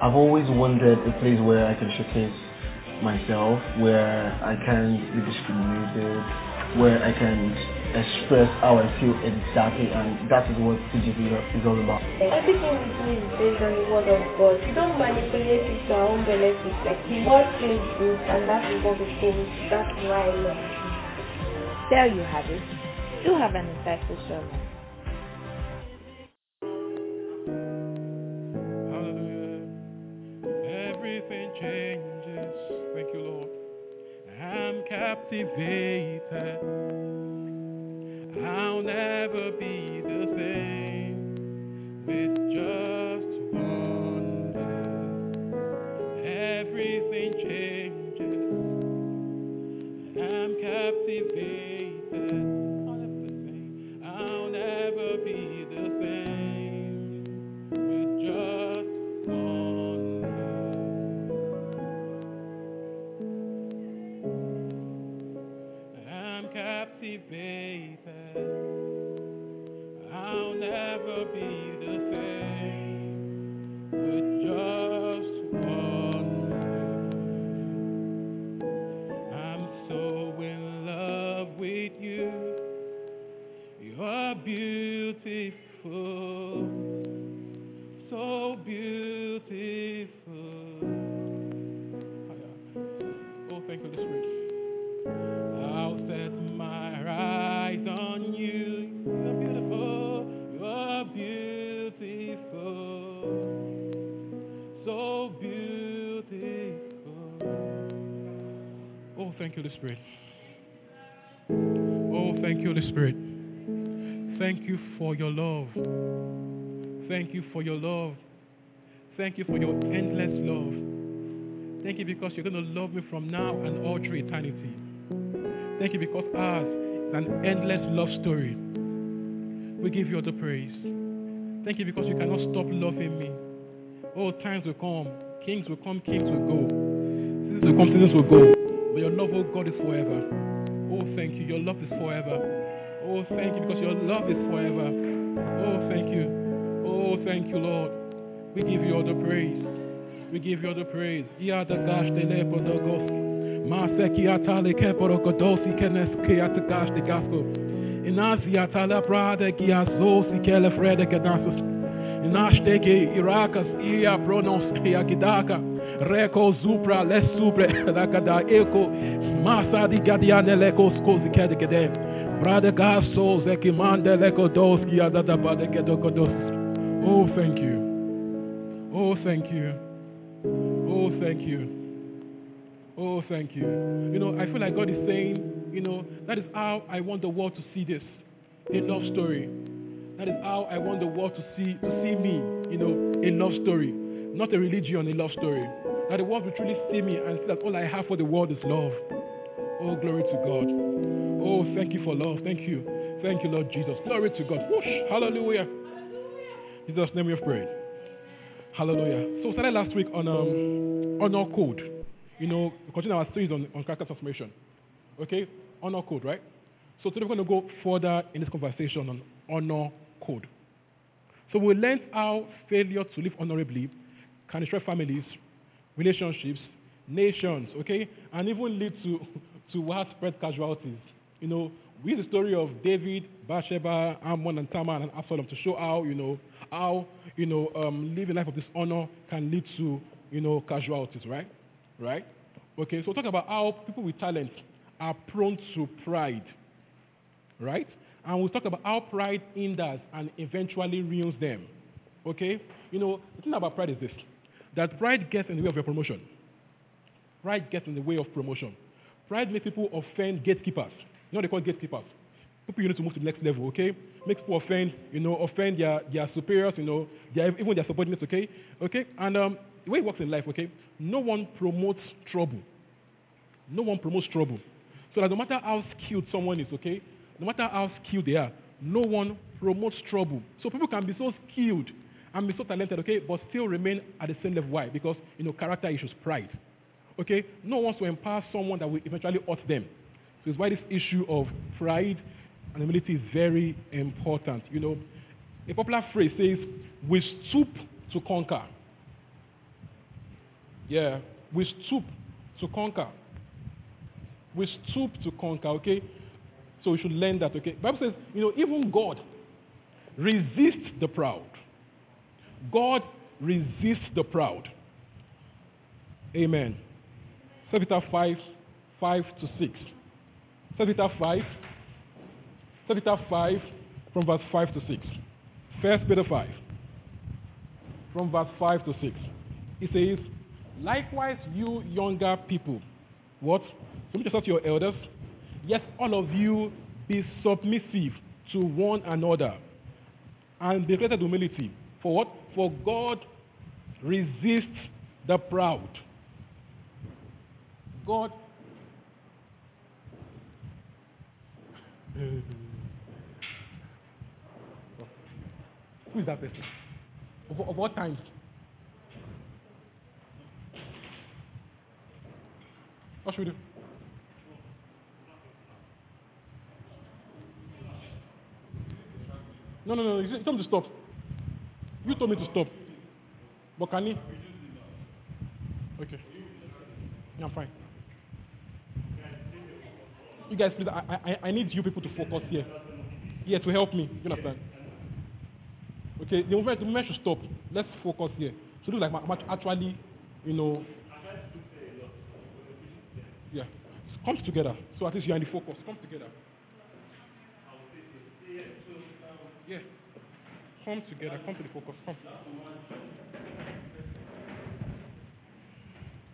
I've always wanted a place where I can showcase myself, where I can be discriminated, where I can express how I feel exactly, and that is what TGC is all about. Everything we do is based on the word of God. We don't manipulate it to our own benefit. Like the word feels good, and that is what we think. That's why I love it. There you have it. Do have an insightful sermon. Captivated. I'll never be the same with just be Oh, thank you, the Spirit. Oh, thank you, the Spirit. Thank you for your love. Thank you for your love. Thank you for your endless love. Thank you because you're going to love me from now and all through eternity. Thank you because ours is an endless love story. We give you all the praise. Thank you because you cannot stop loving me. Oh, times will come. Kings will come, kings will go. Seasons will come, seasons will go. But your love, oh God, is forever. Oh, thank you. Your love is forever. Oh, thank you because your love is forever. Oh, thank you. Oh, thank you, Lord. We give you all the praise. We give you all the praise. Ia da gash de lepo da gos. Maseki atale keporo kodosi kenes ke atagash de gasko. Inasi atala prada frede kedasus. Inashteke irakas ia pronos ia gidaka. Reko zupra les supre eko. Masa di gadiane leko skozi kede kede. Brother God souls ekimande leko doski adada bade kedo kodos. Oh, thank you. Oh, thank you. Oh, thank you. Oh, thank you. You know, I feel like God is saying, you know, that is how I want the world to see this. A love story. That is how I want the world to see to see me, you know, a love story. Not a religion, a love story. That the world will truly see me and see that all I have for the world is love. Oh, glory to God. Oh, thank you for love. Thank you. Thank you, Lord Jesus. Glory to God. Whoosh. Hallelujah. Jesus' name we have prayed. Hallelujah. So we started last week on um, honor code. You know, continue our series on, on character transformation. Okay? Honor code, right? So today we're going to go further in this conversation on honor code. So we learned how failure to live honorably can destroy families, relationships, nations, okay? And even lead to, to widespread casualties. You know, we use the story of David, Bathsheba, Amnon, and Tamar, and Absalom to show how, you know, how, you know, um, living life of dishonor can lead to, you know, casualties, right? Right? Okay, so we'll talk about how people with talent are prone to pride, right? And we'll talk about how pride hinders and eventually ruins them. Okay? You know, the thing about pride is this that pride gets in the way of your promotion. Pride gets in the way of promotion. Pride makes people offend gatekeepers. You know what they call gatekeepers? People you need to move to the next level, okay? Makes people offend, you know, offend their, their superiors, you know, their, even their subordinates, okay? Okay? And um, the way it works in life, okay, no one promotes trouble. No one promotes trouble. So that no matter how skilled someone is, okay, no matter how skilled they are, no one promotes trouble. So people can be so skilled be so talented, okay, but still remain at the same level. Why? Because you know character issues, pride. Okay, no one wants to empower someone that will eventually hurt them. So it's why this issue of pride and humility is very important. You know, a popular phrase says, "We stoop to conquer." Yeah, we stoop to conquer. We stoop to conquer. Okay, so we should learn that. Okay, Bible says, you know, even God resists the proud. God resists the proud. Amen. 2 Peter 5, 5 to 6. 2 Peter 5, 2 Peter 5 from verse 5 to 6. 1 Peter 5 from verse 5 to 6. It says, Likewise, you younger people, what? Submit yourself to your elders. Yes, all of you be submissive to one another and be created humility. For what? For God resists the proud. God. Who is that person? Of, of what times? What should we do? No, no, no. Told me to stop. You told me to stop. But can he? Okay. Yeah, I'm fine. You guys, please, I, I, I need you people to focus here. Here to help me. You understand? Okay, the movement, the movement should stop. Let's focus here. So look like I'm actually, you know. Yeah. Come together. So at least you're in the focus. Come together. Yeah. Come together. Come to the focus. Come.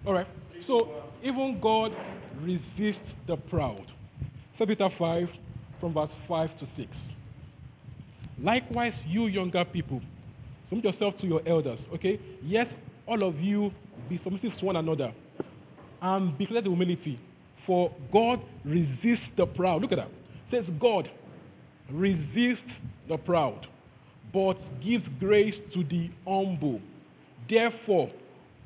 All right. So even God resists the proud. 2 Peter 5 from verse 5 to 6. Likewise, you younger people, submit yourself to your elders, okay? Yes, all of you be submissive to one another and be created humility. For God resists the proud. Look at that. It says God resists the proud, but gives grace to the humble. Therefore,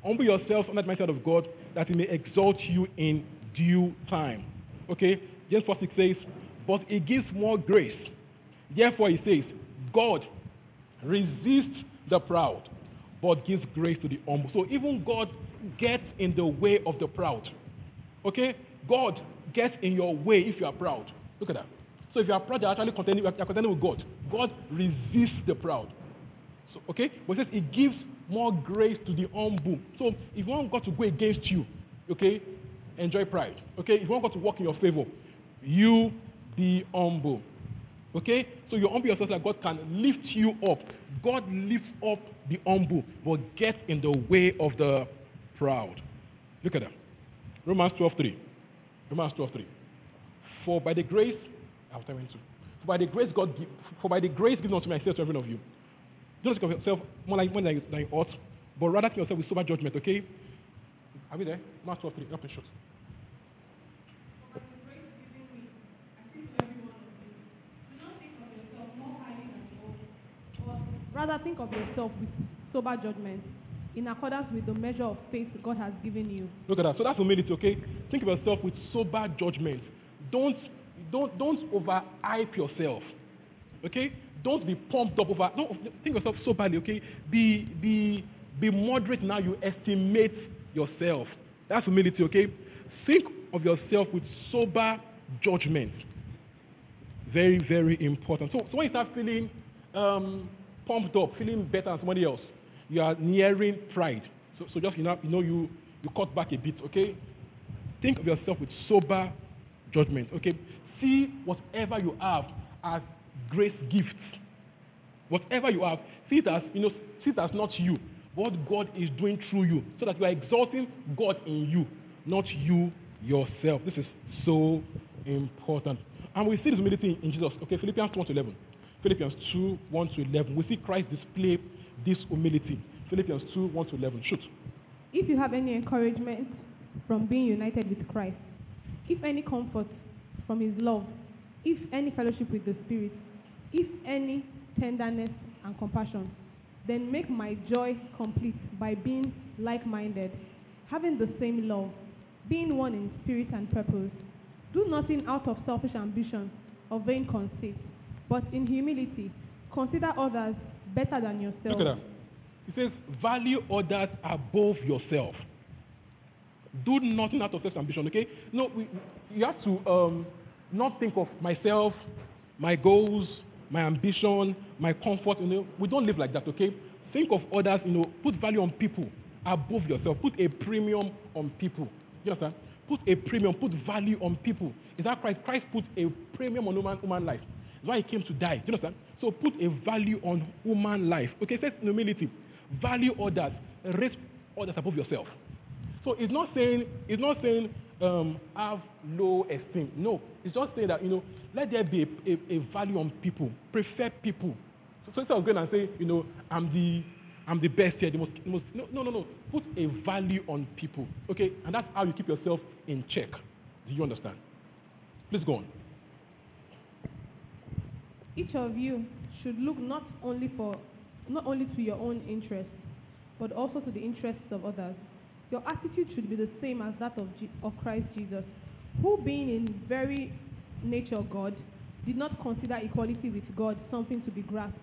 humble yourselves under the mighty hand of God, that He may exalt you in due time. Okay? James 4 6 says, But He gives more grace. Therefore, He says, God resists the proud, but gives grace to the humble. So even God gets in the way of the proud. Okay? God gets in your way if you are proud. Look at that. So if you are proud, you're actually contending, you're contending with God. God resists the proud. So, okay? But it says He gives more grace to the humble. So if you want God to go against you, okay, enjoy pride. Okay? If you want God to work in your favor, you be humble. Okay? So you humble yourself that God can lift you up. God lifts up the humble, but get in the way of the proud. Look at that. Romans 12.3. Romans 12.3. For by the grace, I'll tell you into. For by the grace God give, for by the grace given unto me, I say to every one of you. Don't think of yourself more like more than you ought, but rather think of yourself with sober judgment, okay? Are we there? Romans 12.3. Help me short. Rather think of yourself with sober judgment in accordance with the measure of faith God has given you. Look at that. So that's humility, okay? Think of yourself with sober judgment. Don't don't don't overhype yourself. Okay? Don't be pumped up over don't think yourself so badly, okay? Be be be moderate now you estimate yourself. That's humility, okay? Think of yourself with sober judgment. Very, very important. So, so when you start feeling um, pumped up, feeling better than somebody else, you are nearing pride. So, so just you know, you know you, you cut back a bit, okay? Think of yourself with sober judgment, okay? See whatever you have as grace gifts. Whatever you have, see it as you know, see it as not you, what God is doing through you, so that you are exalting God in you, not you yourself. This is so important. And we see this humility in Jesus. Okay, Philippians 2 1 to 11. Philippians 2 1 to 11. We see Christ display this humility. Philippians 2 1 to 11. Shoot. If you have any encouragement from being united with Christ, if any comfort from his love, if any fellowship with the Spirit, if any tenderness and compassion, then make my joy complete by being like minded, having the same love, being one in spirit and purpose. Do nothing out of selfish ambition or vain conceit, but in humility consider others better than yourself. Look at that. He says, value others above yourself. Do nothing out of self ambition, okay? No, we, you have to um, not think of myself, my goals, my ambition, my comfort. You know, we don't live like that, okay? Think of others, you know, put value on people above yourself. Put a premium on people. You understand? Put a premium, put value on people. Is that Christ? Christ put a premium on human, human life. That's why he came to die. Do you understand? So put a value on human life. Okay, it says humility. Value others, raise others above yourself. So it's not saying it's not saying um, have low esteem. No, it's just saying that you know let there be a, a, a value on people, prefer people. So, so instead of going and say you know I'm the I'm the best here, the most, the most no no no no. Put a value on people, okay, and that's how you keep yourself in check. Do you understand? Please go on. Each of you should look not only for not only to your own interests, but also to the interests of others. Your attitude should be the same as that of, Je- of Christ Jesus, who being in very nature God, did not consider equality with God something to be grasped,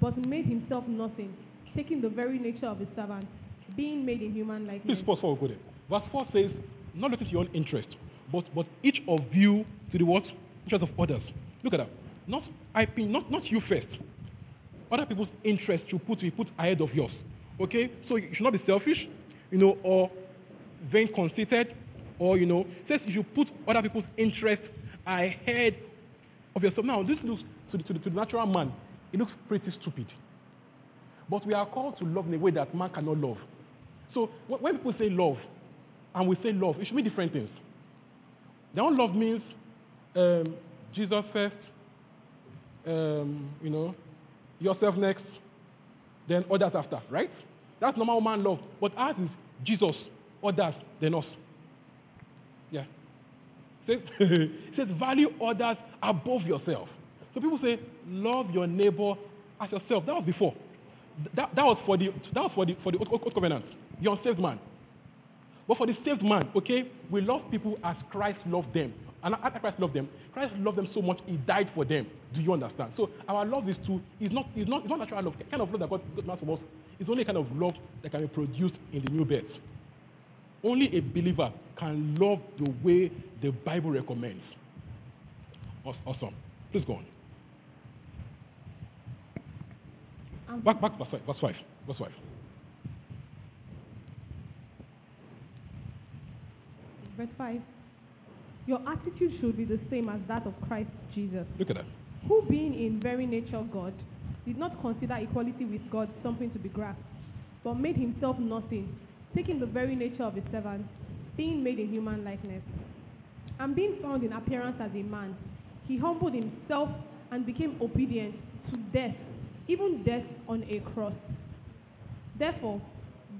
but made himself nothing, taking the very nature of a servant, being made in human likeness. Please pause before we go there. Verse 4 says, not looking to your own interest, but, but each of you to the what? Interest of others. Look at that. Not I not, not you first. Other people's interest put you put ahead of yours. Okay? So you should not be selfish, you know, or vain conceited, or you know, says you should put other people's interest ahead of yourself. Now this looks to the, to the, to the natural man, it looks pretty stupid. But we are called to love in a way that man cannot love. So when people say love, and we say love, it should mean different things. Their own love means um, Jesus first, um, you know, yourself next, then others after, right? That's normal man love. But ours is Jesus, others, then us. Yeah. Says, it says value others above yourself. So people say, love your neighbor as yourself. That was before. That, that was for the that was for the for the old, covenant. The unsaved man. But for the saved man, okay, we love people as Christ loved them. And as Christ loved them, Christ loved them so much, he died for them. Do you understand? So our love is to is not is not it's not natural love. Kind of love that God, God has for us is only a kind of love that can be produced in the new birth. Only a believer can love the way the Bible recommends. Awesome. Please go on. And Back, back, verse five. Verse five. Verse five. Verse 5. Your attitude should be the same as that of Christ Jesus, Look at that. who being in very nature God, did not consider equality with God something to be grasped, but made himself nothing, taking the very nature of a servant, being made in human likeness. And being found in appearance as a man, he humbled himself and became obedient to death, even death on a cross. Therefore,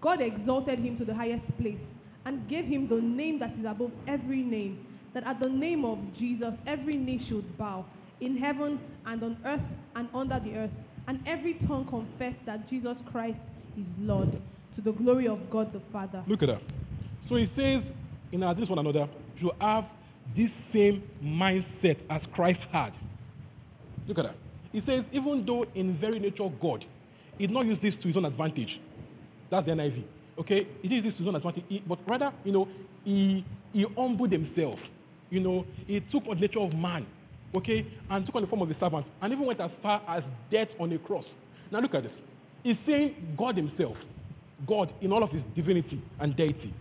God exalted him to the highest place and gave him the name that is above every name, that at the name of Jesus every knee should bow, in heaven and on earth and under the earth, and every tongue confess that Jesus Christ is Lord, to the glory of God the Father. Look at that. So he says, in our this one another, you have this same mindset as Christ had. Look at that. He says, even though in very nature God, he did not use this to his own advantage. That's the NIV. Okay? He did this to his own advantage. But rather, you know, he, he humbled himself. You know, he took on the nature of man. Okay? And took on the form of a servant. And even went as far as death on a cross. Now look at this. He's saying God himself, God in all of his divinity and deity,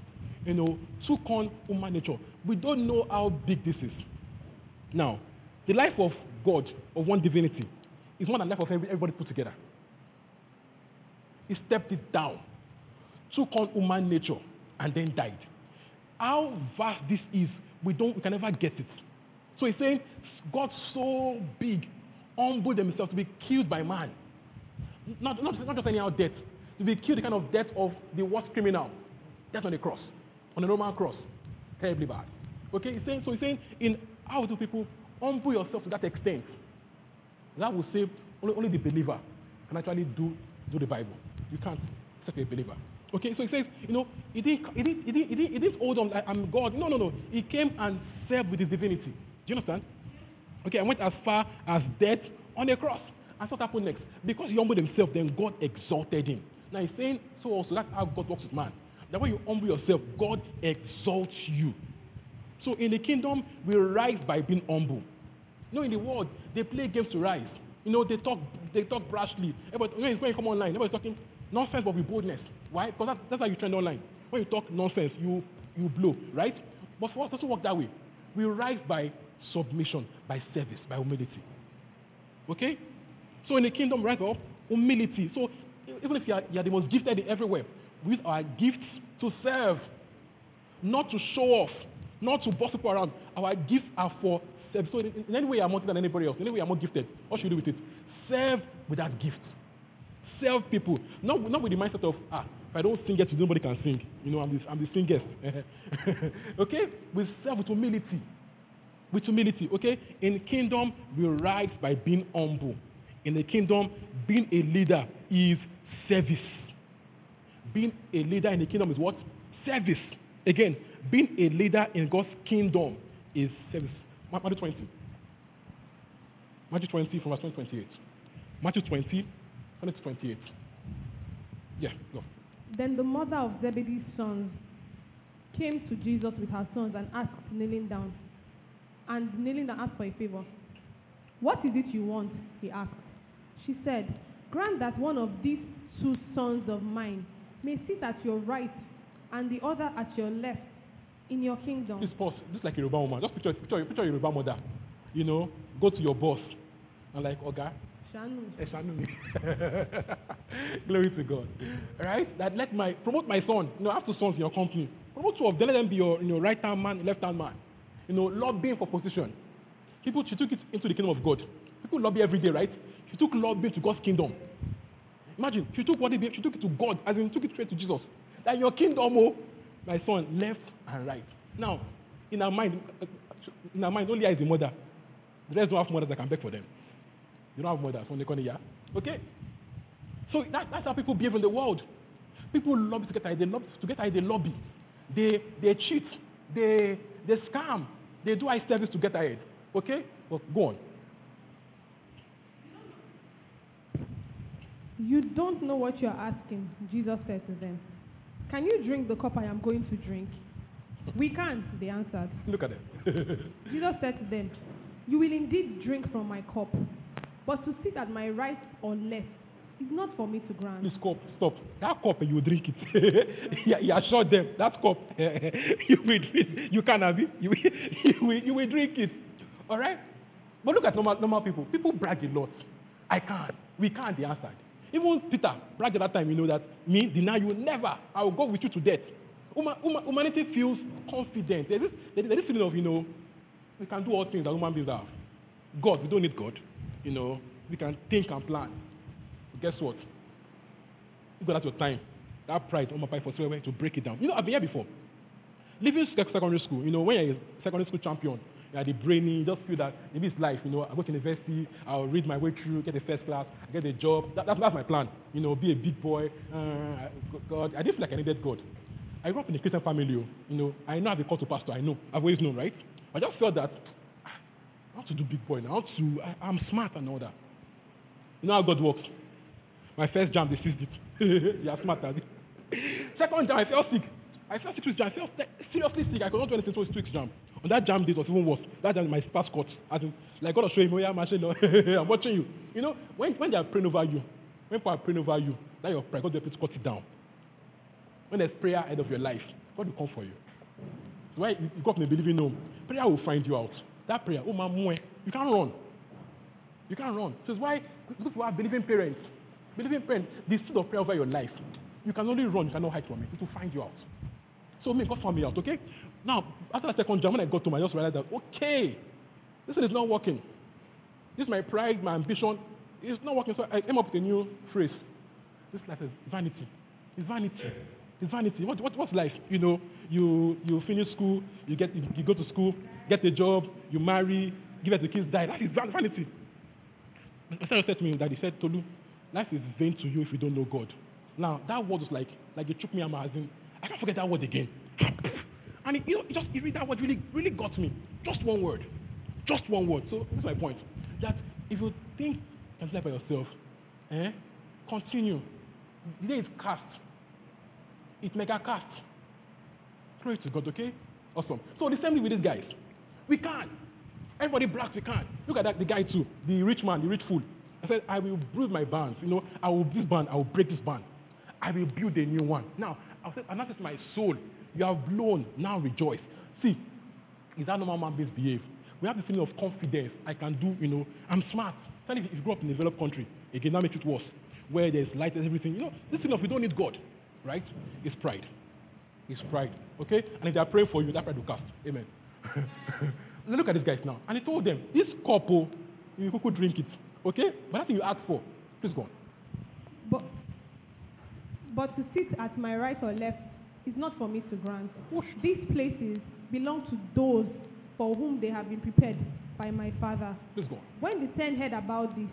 you know, took on human nature. We don't know how big this is. Now, the life of God, of one divinity, is more than the life of everybody put together. He stepped it down, took on human nature, and then died. How vast this is, we don't, we can never get it. So he's saying, God so big, humbled himself to be killed by man. Not, not, not just anyhow death. to be killed the kind of death of the worst criminal. Death on the cross, on the Roman cross. Terribly bad. Okay, he's saying, so he's saying, in how do people humble yourself to that extent? That will save only, only the believer can actually do, do the Bible. You can't except a believer. Okay, so he says, you know, he didn't, he didn't, he didn't, he didn't, hold on I'm God. No, no, no. He came and served with his divinity. You understand? Okay, I went as far as death on the cross. And so what happened next? Because he humbled himself, then God exalted him. Now he's saying, so also that's how God works with man. That when you humble yourself, God exalts you. So in the kingdom, we rise by being humble. You know, in the world, they play games to rise. You know, they talk, they talk brashly. Everybody, when you come online, everybody's talking nonsense but with boldness. Why? Because that's, that's how you trend online. When you talk nonsense, you, you blow, right? But for us, it doesn't work that way. We rise by submission, by service, by humility. Okay? So in the kingdom, rise up humility. So even if you are, you are the most gifted everywhere, we use our gifts to serve, not to show off, not to boss people around. Our gifts are for service. So in, in any way you're more than anybody else, in any way you're more gifted, what should you do with it? Serve with that gift. Serve people. Not, not with the mindset of, ah, if I don't sing it, nobody can sing. You know, I'm the, I'm the singers. okay? We serve with humility. With humility, okay? In kingdom, we rise by being humble. In the kingdom, being a leader is service. Being a leader in the kingdom is what? Service. Again, being a leader in God's kingdom is service. Matthew 20. Matthew 20 from verse 28. Matthew 20, 20 to 28. Yeah, go. Then the mother of Zebedee's sons came to Jesus with her sons and asked, kneeling down, and kneeling down asked for a favor. What is it you want? He asked. She said, Grant that one of these two sons of mine may sit at your right and the other at your left in your kingdom. Please pause. Just like a Yoruba woman. Just picture, picture, picture a Yoruba mother. You know, go to your boss and like, Oga, Shanu. eh, shanu me." Glory to God. Right? That let my promote my son. You know, I have two sons in your company. Promote two of them. Let them be your you know, right hand man, left hand man. You know, lobbying for position. People, she took it into the kingdom of God. People lobby every day, right? She took lobbying to God's kingdom. Imagine, she took what she took it to God, as in took it straight to Jesus. That your kingdom, oh, my son, left and right. Now, in our mind, uh, in our mind, only I is the mother. The rest don't have mothers that can beg for them. They don't have mothers when they come here. Okay? So that, that's how people behave in the world. People lobby to get ahead. They lobby to get ahead. They lobby. They they cheat. They they scam. They do eye service to get ahead. Okay? Well, go on. You don't know what you are asking, Jesus said to them. Can you drink the cup I am going to drink? We can't, they answered. Look at them. Jesus said to them, You will indeed drink from my cup, but to sit at my right or left is not for me to grant. Please stop, stop. That cup, you drink it. you assure them that cup, you will drink. You can have it. You will, you will, you will drink it. All right. But look at normal, normal people. People brag a lot. I can't. We can't. They answered. Even Peter bragged at that time. You know that me deny you never. I will go with you to death. Huma, huma, humanity feels confident. There's this, there's this feeling of you know we can do all things that human beings have. God, we don't need God. You know we can think and plan. Guess what? You got out your time. That pride, oh my fight for way to break it down. You know, I've been here before. Leaving secondary school, you know, when you're a secondary school champion, you're the brainy, you just feel that maybe it's life, you know, I go to university, I'll read my way through, get a first class, I get a job. That, that's, that's my plan. You know, be a big boy. Uh, God, I didn't feel like I needed God. I grew up in a Christian family, oh. you know, I know I have a call to pastor, I know. I've always known, right? I just felt that ah, I want to do big boy now. I want to, I, I'm smart and all that. You know how God works. My first JAMB, they seized it. you are smart. Second JAMB, I felt sick. I felt sick with JAMB. I felt seriously sick. I could not do anything to six JAMB. On that JAMB it was even worse. That JAMB, my spas cut. As in, like God was showing oh yeah, machine, I'm watching you. You know, when, when they are praying over you, when people are praying over you, that your prayer, God will cut it down. When there's prayer ahead of your life, God will come for you. So why you, got me believing in home. Prayer will find you out. That prayer, oh man, you can't run. You can't run. So it's why if you have believing parents, believing parents, the seed of prayer over your life, you can only run, you cannot hide from it. It will find you out. So me, God found me out, okay? Now, after the second JAMB, when I got home, I just realized that, okay, this is not working. This is my pride, my ambition. It's not working. So I came up with a new phrase. this life is vanity. It's vanity. It's vanity. What, what, what's life? You know, you, you finish school, you, get, you, go to school, get a job, you marry, give it to kids, die. That is van- vanity. My son said to me that he said, Tolu, life is vain to you if you don't know God. Now, that word was like, like it took me a magazine. I can't forget that word again. And it, you know, it just it that word really, really got me. Just one word. Just one word. So that's my point. That if you think and life by yourself, eh, continue. The day is cast. It mega cast. Praise to God, okay? Awesome. So the same thing with these guys. We can. Everybody brags we can. Look at that, the guy too, the rich man, the rich fool. I said, I will bruise my bands. You know, I will this band, I will break this band. I will build a new one. Now, I said, and that is my soul. You have blown, now rejoice. See, is that normal man beings behave? We have the feeling of confidence. I can do, you know, I'm smart. Tell if you grew up in a developed country, again, that makes it worse, where there's light and everything. You know, this thing of we don't need God, right? It's pride. It's pride. Okay? And if they are praying for you, that pride will cast. Amen. Look at these guys now. And he told them, this couple, oh, you could drink it. Okay? But that thing you ask for, please go on. But, but to sit at my right or left is not for me to grant. These places belong to those for whom they have been prepared by my Father. Please go on. When the ten heard about this,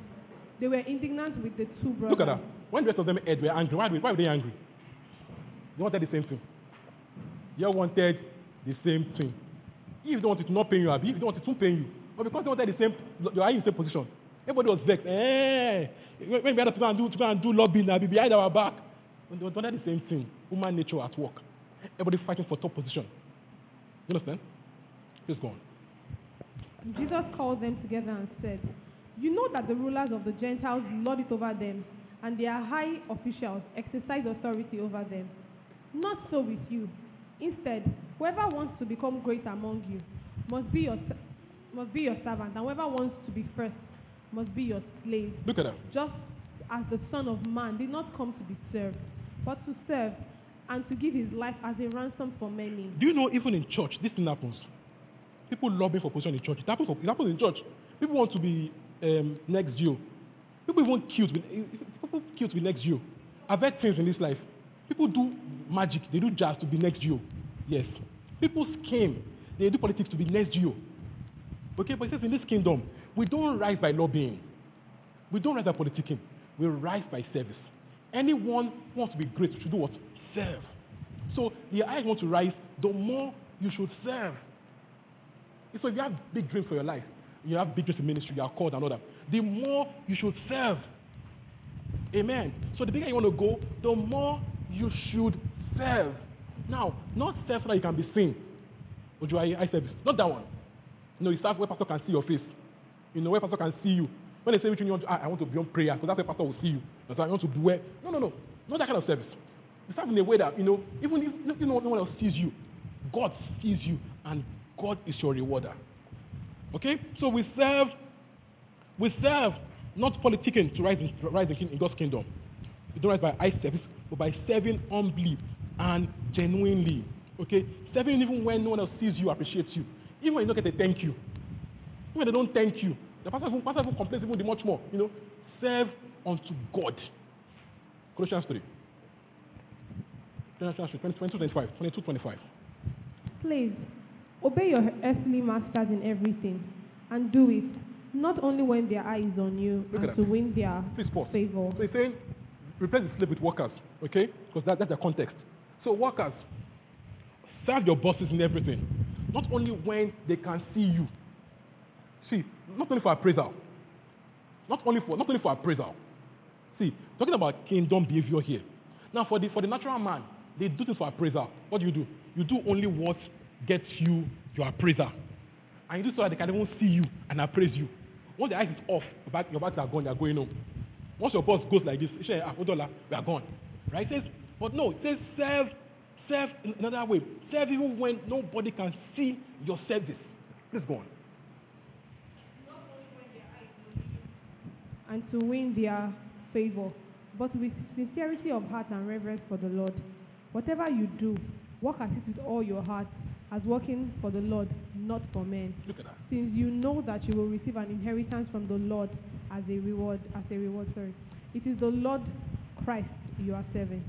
they were indignant with the two brothers. Look at that. When the rest of them heard were angry, why, why were they angry? They wanted the same thing. They all wanted the same thing. If you don't want it to not pay you, Abi, if you don't want it to pay you, but because they wanted the same, you are in the same position. Everybody was vexed. Eh, when when we had to go and do, to go and do lobbying, be behind our back. When they wanted the same thing, human nature at work. Everybody fighting for top position. You understand? Please go on. Jesus called them together and said, You know that the rulers of the Gentiles lord it over them, and their high officials exercise authority over them. Not so with you. Instead, whoever wants to become great among you must be your, must be your servant, and whoever wants to be first must be your slave. Look at that. Just as the Son of Man did not come to be served, but to serve and to give his life as a ransom for many. Do you know even in church, this thing happens? People lobbying for position in church. It happens, for, it happens in church. People want to be um, next you. People even cute with people cute with next you. I've heard things in this life. People do magic, they do jazz to be next you. Yes. People scheme, they do politics to be next you. Okay, but it says in this kingdom, we don't rise by lobbying. We don't rise by politicking. We rise by service. Anyone who wants to be great should do what? Serve. So the higher you want to rise, the more you should serve. So if you have big dreams for your life, you have big dreams in ministry, you are called and all that, the more you should serve. Amen. So the bigger you want to go, the more you should serve. Now, not serve so that you can be seen. You I service? Not that one. No, you serve where pastor can see your face. You know where pastor can see you. When they say which one you want to, ah, I want to be on prayer, because that's where pastor will see you. That's why I want to do where. No, no, no. Not that kind of service. You serve in a way that, you know, even if you know, no one else sees you, God sees you, and God is your rewarder. Okay? So we serve, we serve not politicking to rise in, rise in God's kingdom. We don't rise by eye service, but by serving humbly and genuinely. Okay? Serving even when no one else sees you, appreciates you. Even when you don't get a thank you. Even they don't thank you. The pastor even, pastor even complains even much more. You know, serve unto God. Colossians 3. Colossians 3, 20, 22, 25. 22, 25. Slaves, obey your earthly masters in everything, and do it not only when their eye is on you Look and to win their Please pause. favor. So he's saying, replace the slave with workers, okay? Because that, that's the context. So workers, serve your bosses in everything. Not only when they can see you. See, not only for appraisal. Not only for not only for appraisal. See, talking about kingdom behavior here. Now for the for the natural man, they do things for appraisal. What do you do? You do only what gets you your appraiser. And you do so that they can even see you and appraise you. Once the eyes is off, your back, your backs are gone, they are going home. Once your boss goes like this, "Shey, ah, Odola, we are gone. Right? It says, but no, it says serve, serve in another way. Serve even when nobody can see your service. Please go on. And to win their favor, but with sincerity of heart and reverence for the Lord. Whatever you do, work at it with all your heart, as working for the Lord, not for men. Look at that. Since you know that you will receive an inheritance from the Lord as a reward, as a reward, sorry. It is the Lord Christ you are serving.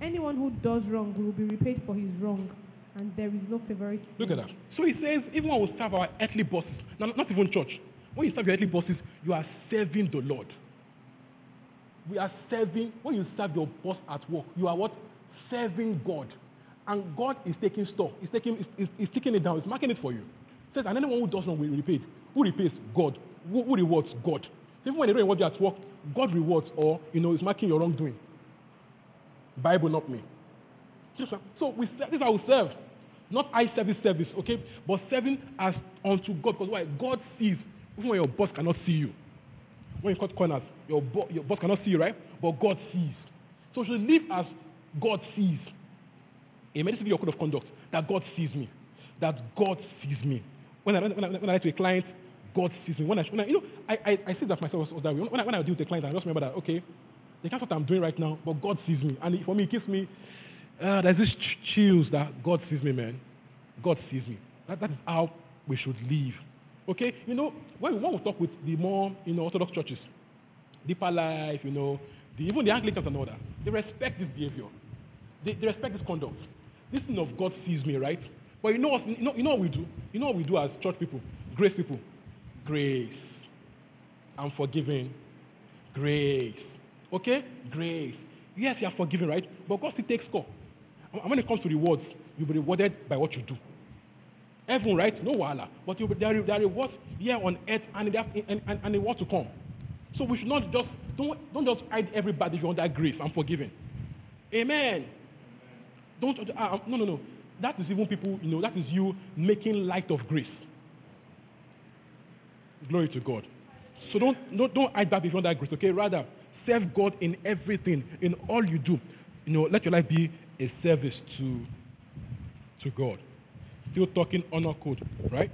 Anyone who does wrong will be repaid for his wrong, and there is no favoritism. Look at that. So he says, even when we serve our earthly bosses, now, not even church, when you serve your earthly bosses, you are serving the Lord. We are serving, when you serve your boss at work, you are what? Serving God. And God is taking stock. He's taking, he's, he's, taking it down. He's marking it for you. Says, and anyone who does not will be repaid. Who repays? God. Who, who rewards? God. So even when they don't reward you at work, God rewards or, you know, is marking your wrongdoing. Bible, not me. So we, this is how we serve. Not I service service, okay? But serving as unto God. Because why? God sees. Even when your boss cannot see you. When you cut corners, your, bo- your boss cannot see you, right? But God sees. So you should live as God sees. Amen. This is your code of conduct. That God sees me. That God sees me. When I, when I, when I write to a client, God sees me. When I, when I you know, I, I, I see that myself was that way. When I, when I deal with a client, I just remember that, okay, they can't what I'm doing right now, but God sees me. And for me, it gives me, uh, there's this ch- chills that God sees me, man. God sees me. That, that is how we should live. Okay? You know, when we, when we talk with the more, you know, Orthodox churches, Deeper Life, you know, the, even the Anglicans and all that, they respect this behavior. They, they respect this conduct. This thing of God sees me, right? But you know, what, you know, you know what we do? You know what we do as church people? Grace people. Grace. I'm forgiving. Grace. Okay? Grace. Yes, you are forgiven, right? But God still takes score. And when it comes to rewards, you'll be rewarded by what you do. Heaven, right? No wahala. But you'll there, there are rewards here on earth and, and, and, and what to come. So we should not just, don't, don't just hide everybody under grace and forgiving. Amen. Don't, uh, no, no, no. That is even people, you know, that is you making light of grace. Glory to God. So don't, don't, don't hide that before that grace, okay? Rather, serve God in everything, in all you do. You know, let your life be a service to, to God. Still talking honor code, right?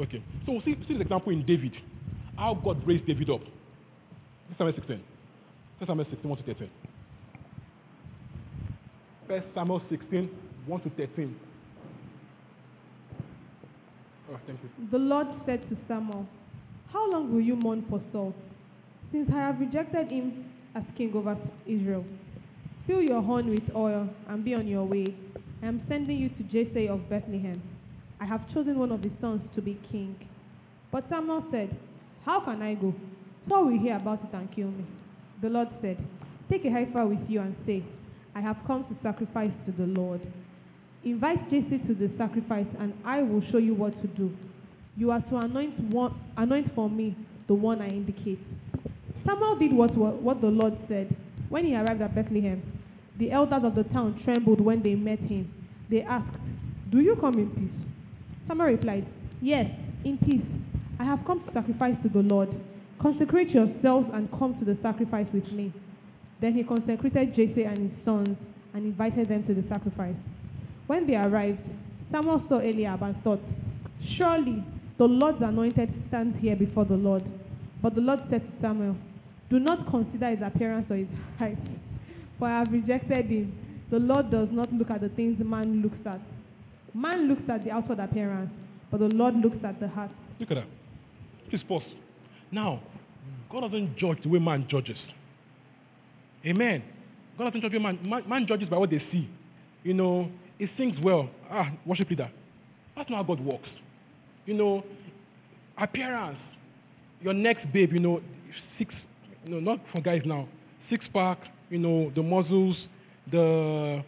Okay. So we'll see, see this example in David. How God raised David up. Samuel 16. Samuel 16, 1 to 13. First Samuel 16, 1 to 13. Oh, thank you. The Lord said to Samuel, How long will you mourn for Saul? Since I have rejected him as king over Israel. Fill your horn with oil and be on your way. I am sending you to Jesse of Bethlehem. I have chosen one of his sons to be king. But Samuel said, How can I go? Saul will hear about it and kill me. The Lord said, Take a heifer with you and say, I have come to sacrifice to the Lord. Invite Jesse to the sacrifice, and I will show you what to do. You are to anoint, one, anoint for me the one I indicate. Samuel did what, what the Lord said. When he arrived at Bethlehem, the elders of the town trembled when they met him. They asked, Do you come in peace? Samuel replied, Yes, in peace. I have come to sacrifice to the Lord. Consecrate yourselves and come to the sacrifice with me. Then he consecrated Jesse and his sons and invited them to the sacrifice. When they arrived, Samuel saw Eliab and thought, Surely the Lord's anointed stands here before the Lord. But the Lord said to Samuel, Do not consider his appearance or his height, for I have rejected him. The Lord does not look at the things man looks at. Man looks at the outward appearance, but the Lord looks at the heart. Look at that. Please pause. Now, God doesn't judge the way man judges. Amen. God doesn't judge man, man, man judges by what they see. You know, he sings well. Ah, worship leader. That's not how God works. You know, appearance. Your next babe, you know, six, you know, not for guys now. Six pack, you know, the muscles, the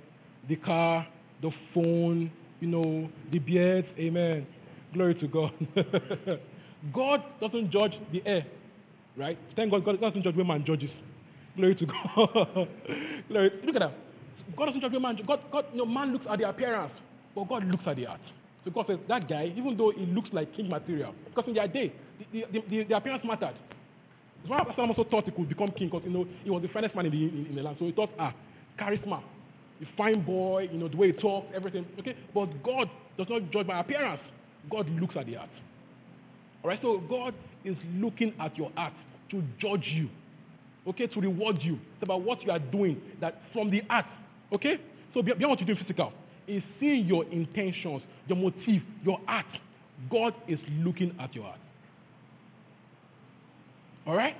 the car, the phone, you know, the beard. Amen. Glory to God. God doesn't judge the air, right? Thank God, God doesn't judge where man judges. Glory to God. Glory. Look at that. God doesn't judge where man. God, God, you know, man looks at the appearance, but God looks at the heart. So God says that guy, even though he looks like king material, because in their day, the, the, the, the appearance mattered. Absalom also thought he could become king because you know he was the finest man in the, in, in the land. So he thought, ah, charisma, a fine boy, you know the way he talks, everything. Okay, but God does not judge by appearance. God looks at the heart. All right, so God is looking at your heart to judge you. Okay, to reward you. It's about what you are doing that from the heart. Okay, so beyond what you do physical, is seeing your intentions, your motive, your heart. God is looking at your heart. All right?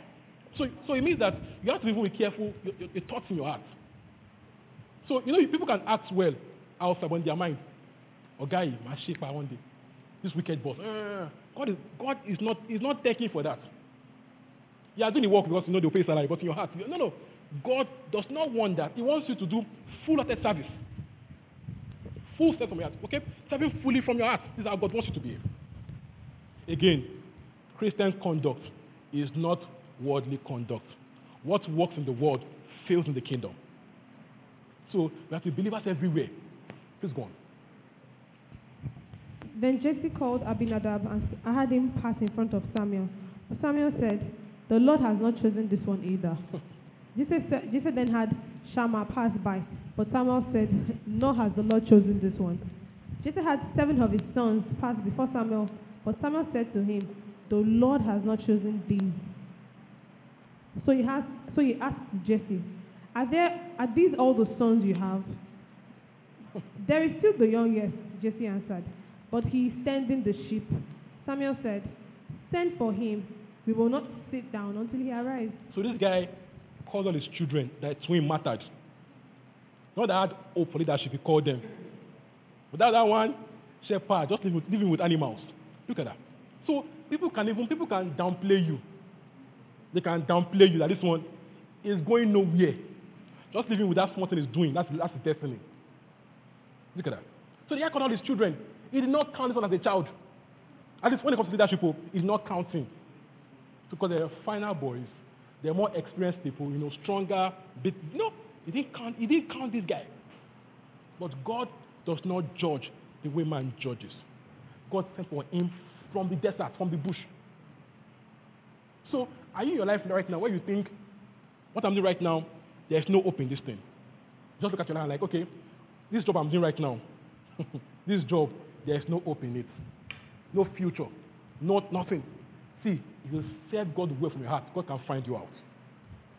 So, so it means that you have to be even careful your, your, your thoughts in your heart. So, you know, people can act well outside when their mind, or guy, my shape one day, this wicked boss. Uh, God is God is not is not taking for that. You are doing the work because you know they'll pay salary, but in your heart, no, no. God does not want that. He wants you to do full-hearted service. Full step from your heart. Okay? Serving fully from your heart. This is how God wants you to be. Again, Christian conduct is not worldly conduct. What works in the world fails in the kingdom. So we have to be believers everywhere. Please go on. Then Jesse called Abinadab and I had him pass in front of Samuel. But Samuel said, The Lord has not chosen this one either. Jesse, said, Jesse then had Shammah pass by, but Samuel said, Nor has the Lord chosen this one. Jesse had seven of his sons pass before Samuel, but Samuel said to him, The Lord has not chosen these. So he, has, so he asked Jesse, are, there, are these all the sons you have? there is still the youngest, Jesse answered, but he is tending the sheep. Samuel said, Send for him. We will not sit down until he arrives. So this guy called all his children that twin mattered. Not that had hope for leadership, he called them. Without that one, shepherd, just living with, living with animals. Look at that. So people can even people can downplay you. They can downplay you that this one is going nowhere. Just living with that small thing is doing. That's that's his destiny. Look at that. So the guy called all his children. He did not count this one as a child. At least when it comes to leadership, he he's not counting. Because they're final boys. They're more experienced people, you know, stronger. Bit, no, he didn't count. He didn't count this guy. But God does not judge the way man judges. God sent for him from the desert, from the bush. So, are you in your life right now where you think, what I'm doing right now, there's no hope in this thing? Just look at your life like, okay, this job I'm doing right now, this job, there's no hope in it. No future. Not nothing. See, if you serve God well from your heart, God can find you out.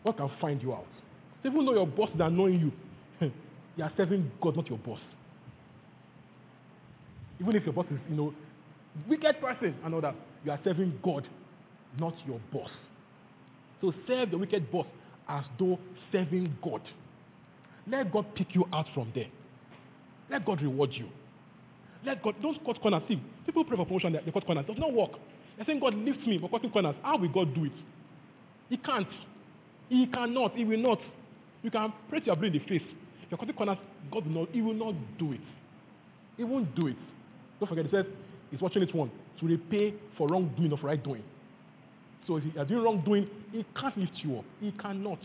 God can find you out. So even though your boss is annoying you, you are serving God, not your boss. Even if your boss is, you know, wicked person and all that, you are serving God, not your boss. So serve the wicked boss as though serving God. Let God pick you out from there. Let God reward you. Let God don't cut corners. See, people pray for promotion, they cut corners. It does not work. They're saying, God lift me, for cutting corners. How will God do it? He can't. He cannot. He will not. You can press your brain in the face. You're cutting corners, God will not. He will not do it. He won't do it. Don't forget, he says he's watching it one to repay for wrongdoing for right doing. So if you are doing wrongdoing, he can't lift you up. He cannot.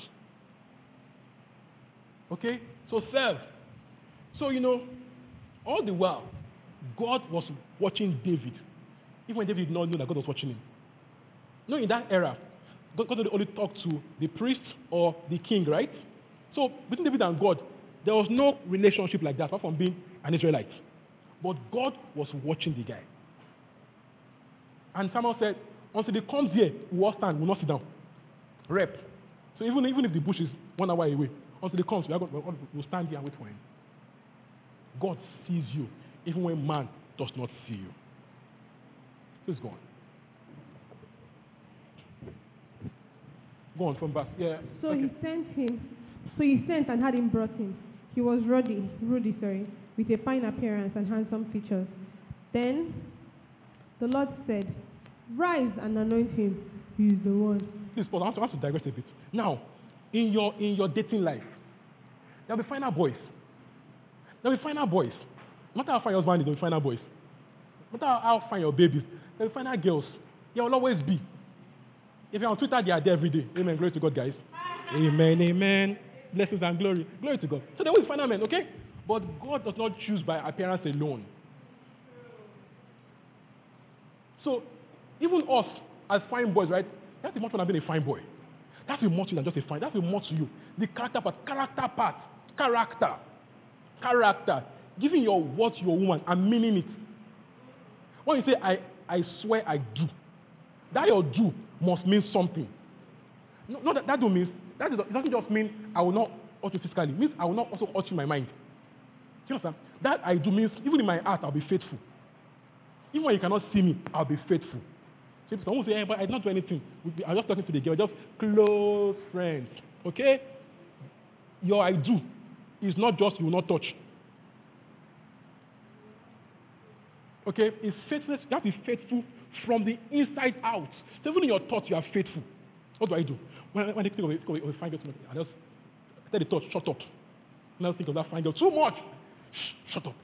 Okay? So serve. So you know, all the while, God was watching David. Even when David did not know that God was watching him. No, in that era, God, God only talked to the priest or the king, right? So between David and God, there was no relationship like that, apart from being an Israelite. But God was watching the guy. And Samuel said, until he comes here, we will stand, we will not sit down. Rep. So even, even if the bush is one hour away, until he comes, we are going, we'll stand here and wait for him. God sees you, even when man does not see you. Please go on. Go on from back. Yeah. So okay. he sent him. So he sent and had him brought in. He was ruddy, ruddy, sorry, with a fine appearance and handsome features. Then the Lord said, Rise and anoint him. He is the one. Please, Paul, I have to, I have to digress a bit. Now, in your in your dating life, there'll be final boys. There'll be final boys. No matter how fine your husband is, there'll be final boys. No matter how fine your babies, there'll be final girls. There will always be. If you're on Twitter, they are there every day. Amen. Glory to God, guys. Amen. Amen. Blessings and glory. Glory to God. So there will be final men, okay? But God does not choose by appearance alone. So even us as fine boys, right? That's much more than being a fine boy. That's a more than just a fine. That's a more to you. The character part, character part, character, character. Giving your to your woman and meaning it. When you say I, I swear I do, that your do must mean something. No, no that, that don't mean that it doesn't just mean I will not hurt you physically. It means I will not also hurt you in my mind. Do you understand? That I do means even in my heart I'll be faithful. Even when you cannot see me, I'll be faithful. So if say, hey, but I did not do anything. I'm just talking to the girl, just close friends. Okay? Your I do is not just you will not touch. Okay? It's faithfulness. You have to be faithful from the inside out. So even in your thoughts, you are faithful. What do I do? When, when I think of a, think of of oh, a fine girl, I just tell the thought, shut up. Now think of that fine girl too much. Shh, shut up.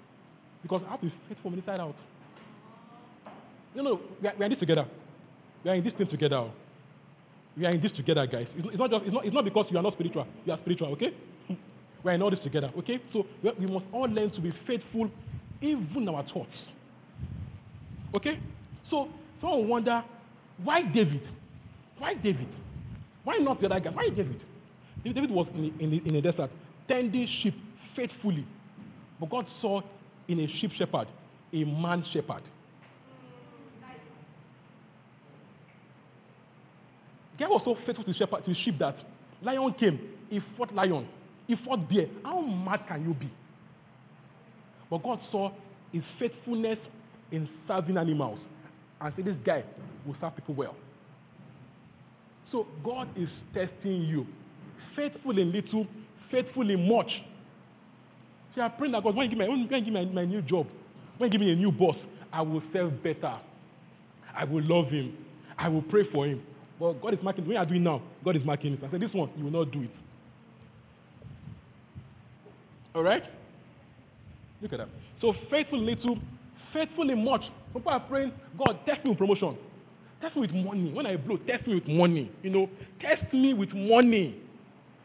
Because I have to be faithful from the inside out. No, no, we are, we are in this together. We are in this thing together. Oh. We are in this together, guys. It's, not just it's not, it's not because you are not spiritual. You are spiritual, okay? We are in all this together, okay? So we, must all learn to be faithful, even our thoughts. Okay? So someone wonder why David? Why David? Why not the other guy? Why David? David was in the, in the, in the desert tending sheep faithfully. But God saw in a sheep shepherd a man shepherd. God was so faithful to shepherd, to sheep that lion came, he fought lion, he fought bear. How mad can you be? But God saw his faithfulness in serving animals and said, This guy will serve people well. So God is testing you. Faithful in little, faithful in much. So I pray that God, when you give me, when you give me my, my new job, when you give me a new boss, I will serve better. I will love him. I will pray for him. But God is marking, when you are doing now, God is marking it. I said, this one, you will not do it. All right? Look at that. So faithful little, faithful in much. People are praying, God, test me with promotion. Test me with money. When I blow, test me with money. You know, test me with money.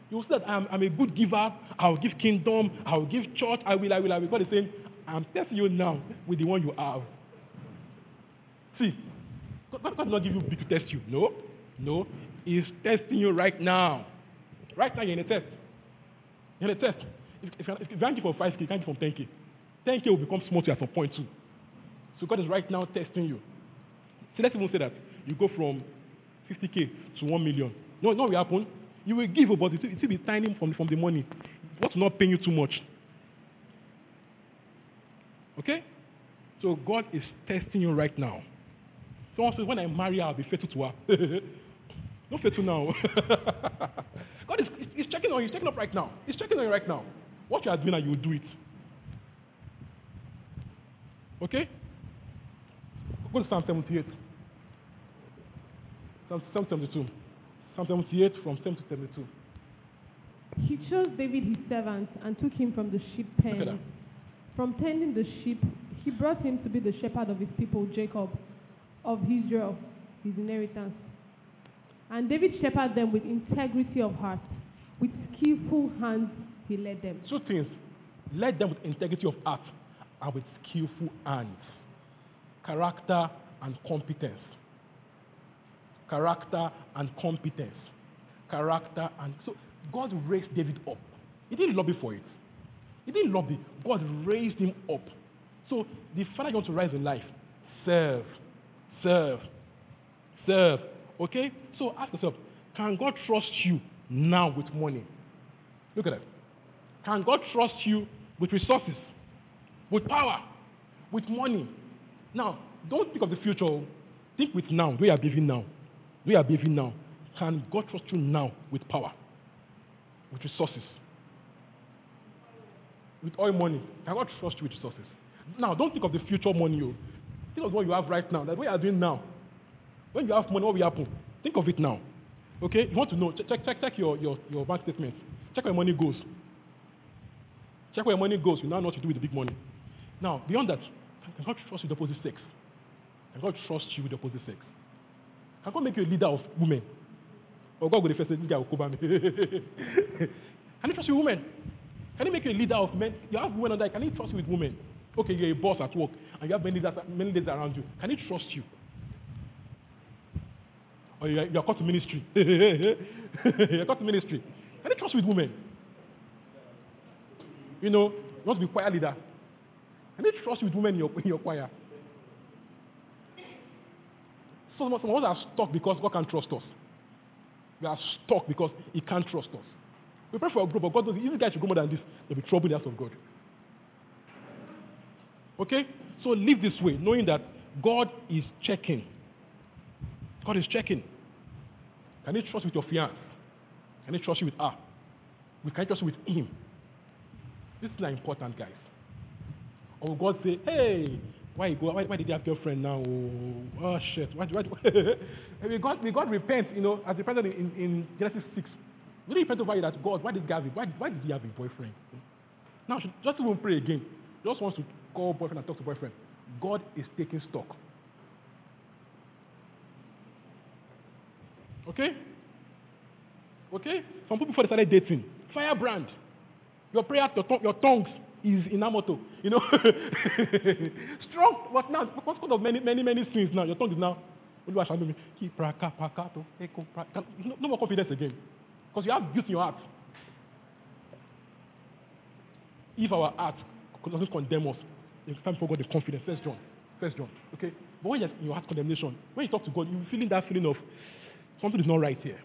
You will see that I'm, I'm a good giver. I'll give kingdom. I'll give church. I will, I will, I will. God is saying, I'm testing you now with the one you have. See, God, God does not give you big to test you. No, no. He's testing you right now. Right now, you're in a test. You're in a test. If, if, if you can't give from 5K, you can't give from 10K. 10K will become small to you at some point too. So God is right now testing you. So let's even say that you go from 50K to 1 million. No, no, will happen. You will give, but it will, it will be tiny from, from the money. What's not paying you too much? Okay? So God is testing you right now. Someone says, when I marry her, I'll be faithful to her. Not faithful now. God is he's checking on you. He's checking up right now. He's checking on you right now. What you are doing, and you will do it. Okay? Go to Psalm 78. Psalm, Psalm 72. Psalm 78 from 7 to 72. He chose David his servant and took him from the sheep pen. From tending the sheep, he brought him to be the shepherd of his people, Jacob, of Israel, his inheritance. And David shepherded them with integrity of heart. With skillful hands, he led them. Two things. Led them with integrity of heart and with skillful hands. Character and competence. Character and competence. Character and so God raised David up. He didn't lobby for it. He didn't lobby. God raised him up. So the father you want to rise in life, serve, serve, serve. Okay? So ask yourself, can God trust you now with money? Look at that. Can God trust you with resources, with power, with money? Now, don't think of the future. oh. Think with now. We are behaving now? We are behaving now? Can God trust you now with power, with resources, with oil money? Can God trust you with resources? Now, don't think of the future money. Oh. Oh. Think of what you have right now. That what you are doing now. When you have money, what will happen? Think of it now. Okay? You want to know, check, check, check, your, your, your bank statement. Check where your money goes. Check where your money goes. You now know what to do with the big money. Now, beyond that, can God trust you with the opposite sex? Can God trust you with the opposite sex? Can God make you a leader of women? Or God will first this guy will cover me. Can he trust you with women? Can he make you a leader of men? You have women on you. Can he trust you with women? Okay, you're a boss at work and you have many days, many leaders around you. Can he trust you? Or you are, you are to ministry. you are called to ministry. Can he trust with women? You know, you want to be choir leader. Can he trust with women in your, in your choir? So some some of us are stuck because God can't trust us. We are stuck because He can't trust us. We pray for a group, but God knows if you guys should go more than this, there'll be trouble in the house of God. Okay? So live this way, knowing that God is checking. God is checking. Can you trust with your fiance? Can you trust you with her? We can't trust with Him. This is important, guys. Or God say, hey, why, you go, why, why did you have girlfriend now? Oh, oh shit. Why, why, we, got, we got repent, you know, as the president in, in Genesis 6. We repent over that God, why did, Gavin, why, why did he have a boyfriend? Now, just even pray again. Just wants to call boyfriend and talk to boyfriend. God is taking stock. Okay? Okay? Some people before they started dating. Firebrand. Your prayer, your, tongue, your tongues is inamoto. You know? Strong. But now, because of many, many, many sins now, your tongue is now. No, no more confidence again. Because you have guilt in your heart. If our heart doesn't condemn us, it's time for God the confidence. First John. First John. Okay? But when in your heart condemnation, when you talk to God, you're feeling that feeling of something is not right here.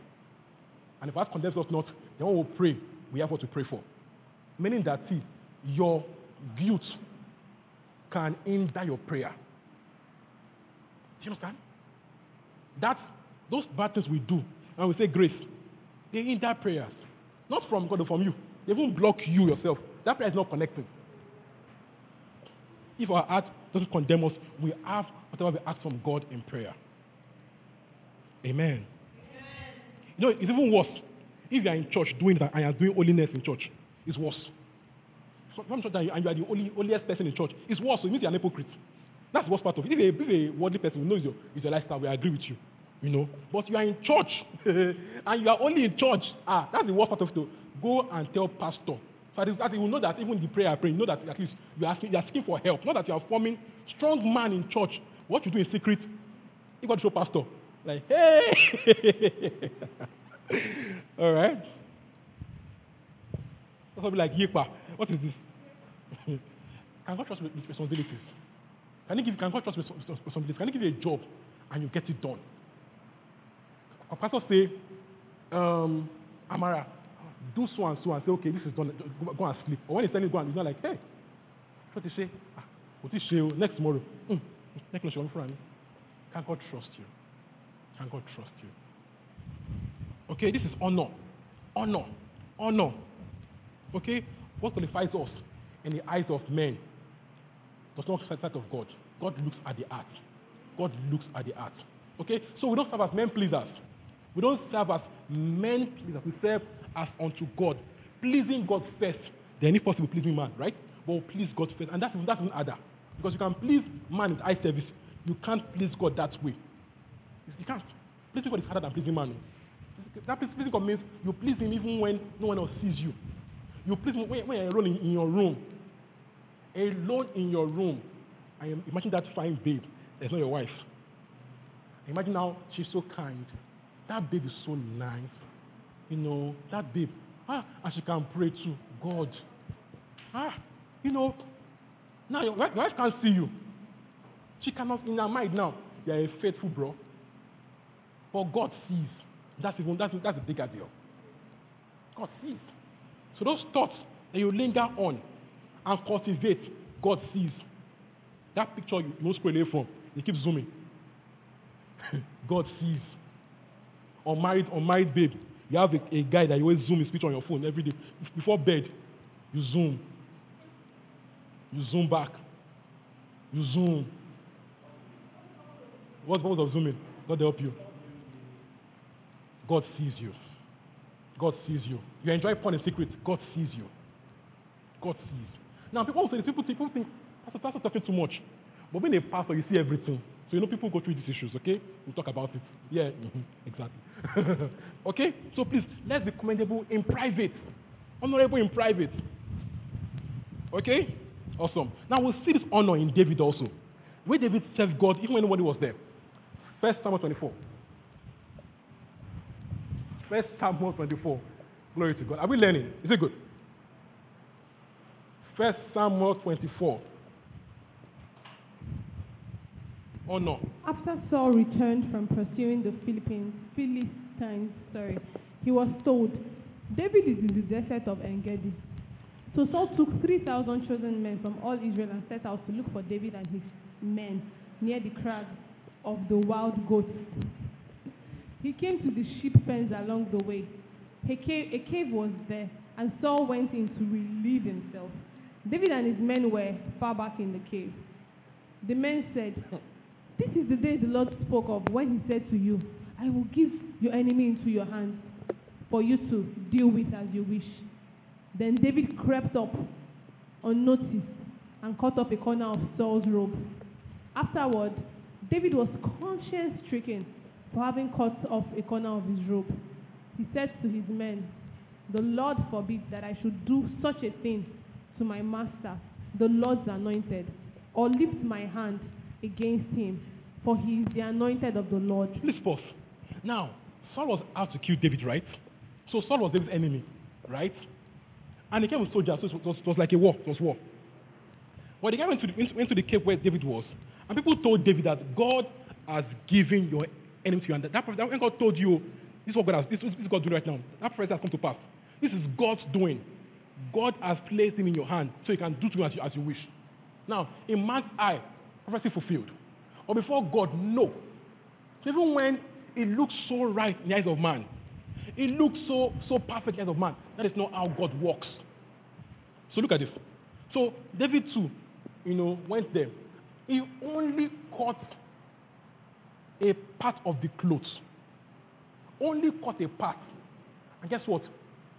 And if heart condemns us not, then we pray, we have what to pray for. Meaning that see, your guilt can hinder your prayer. Do you understand? That those bad things we do, and we say grace, they hinder prayers. Not from God or from you. They won't block you yourself. That prayer is not connecting. If our heart doesn't condemn us, we have whatever we ask from God in prayer. Amen. Amen. You know, it's even worse. If you are in church doing that and you are doing holiness in church, it's worse. So I'm sure that you, and you are the only, holiest person in church, it's worse. So it means you are an hypocrite. That's the worst part of it. If a, if a worldly person who knows your, is your lifestyle, we agree with you. You know, but you are in church and you are only in church. Ah, that's the worst part of it. Go and tell pastor so that you will know that even the prayer I pray, you know that at least you are, asking, you are asking for help. Not that you are forming strong man in church. What you do in secret, you got to show pastor. Like, hey! All right? Something like, Yepa, what is this? can God trust with responsibilities? Can, he give, can God trust with responsibilities? Can He give you a job and you get it done? A pastor say, um, Amara, do so and so and say, okay, this is done, go, go and sleep. Or when he's telling you go and he's not like, hey, what did you say? Ah, what you say next tomorrow? Mm, next tomorrow, Can God trust you? Can God trust you? Okay, this is honor. Honor. Honor. Okay? What qualifies us in the eyes of men does not sight of God. God looks at the heart. God looks at the heart. Okay? So we don't serve as men pleasers. We don't serve as men pleasers. We serve as unto God, pleasing God first, then if possible pleasing man, right? But please God first, and that's that's even other, because you can please man with eye service, you can't please God that way. You can't. Pleasing God is harder than pleasing man. That pleasing God means you please Him even when no one else sees you. You please Him when, you're alone in, in your room, alone in your room. I imagine that fine babe. That's not your wife. Imagine how she's so kind. That babe is so nice you know, that babe, ah, and she can pray to God. Ah, you know, now your wife, your wife can't see you. She cannot, in her mind now, you're a faithful bro. But God sees. That's even, that's, that's a bigger deal. God sees. So those thoughts that you linger on and cultivate, God sees. That picture you don't scroll away from, you keep zooming. God sees. Unmarried, unmarried babe, you have a, a guy that you always zoom his picture on your phone every day. Before bed, you zoom. You zoom back. You zoom. What's the purpose of zooming? God help you. God sees you. God sees you. You enjoy porn in secret. God sees you. God sees. Now people say people, people think Pastor, Pastor talking too much. But being a pastor, you see everything. So you know people go through these issues, okay? We'll talk about it. Yeah, mm-hmm, exactly. okay? So please, let's be commendable in private. Honorable in private. Okay? Awesome. Now we'll see this honor in David also. Where David served God even when nobody was there. First Samuel 24. First Samuel 24. Glory to God. Are we learning? Is it good? First Samuel 24. Or no? After Saul returned from pursuing the Philippines, Philistines, sorry, he was told, David is in the desert of Engedi. So Saul took 3,000 chosen men from all Israel and set out to look for David and his men near the crag of the wild goats. He came to the sheep pens along the way. A cave, a cave was there, and Saul went in to relieve himself. David and his men were far back in the cave. The men said, This is the day the Lord spoke of when he said to you, I will give your enemy into your hands for you to deal with as you wish. Then David crept up unnoticed and cut off a corner of Saul's robe. Afterward, David was conscience stricken for having cut off a corner of his robe. He said to his men, The Lord forbid that I should do such a thing to my master, the Lord's anointed, or lift my hand against him, for he is the anointed of the Lord. Please pause. Now, Saul was out to kill David, right? So Saul was David's enemy, right? And he came with soldiers, so it was, it was like a war. It was war. But the guy went to, the, went to the cave where David was, and people told David that God has given your enemy to you. And that, that, that when God told you, this is what God has, this, this is God doing right now. That prophecy has come to pass. This is God's doing. God has placed him in your hand so you can do to him as you, as you wish. Now, in man's eye, prophecy fulfilled. Or before God, no. So even when it looks so right in the eyes of man, it looks so so perfect in the eyes of man, that is not how God works. So look at this. So David too, you know, went there. He only cut a part of the clothes. Only cut a part. And guess what?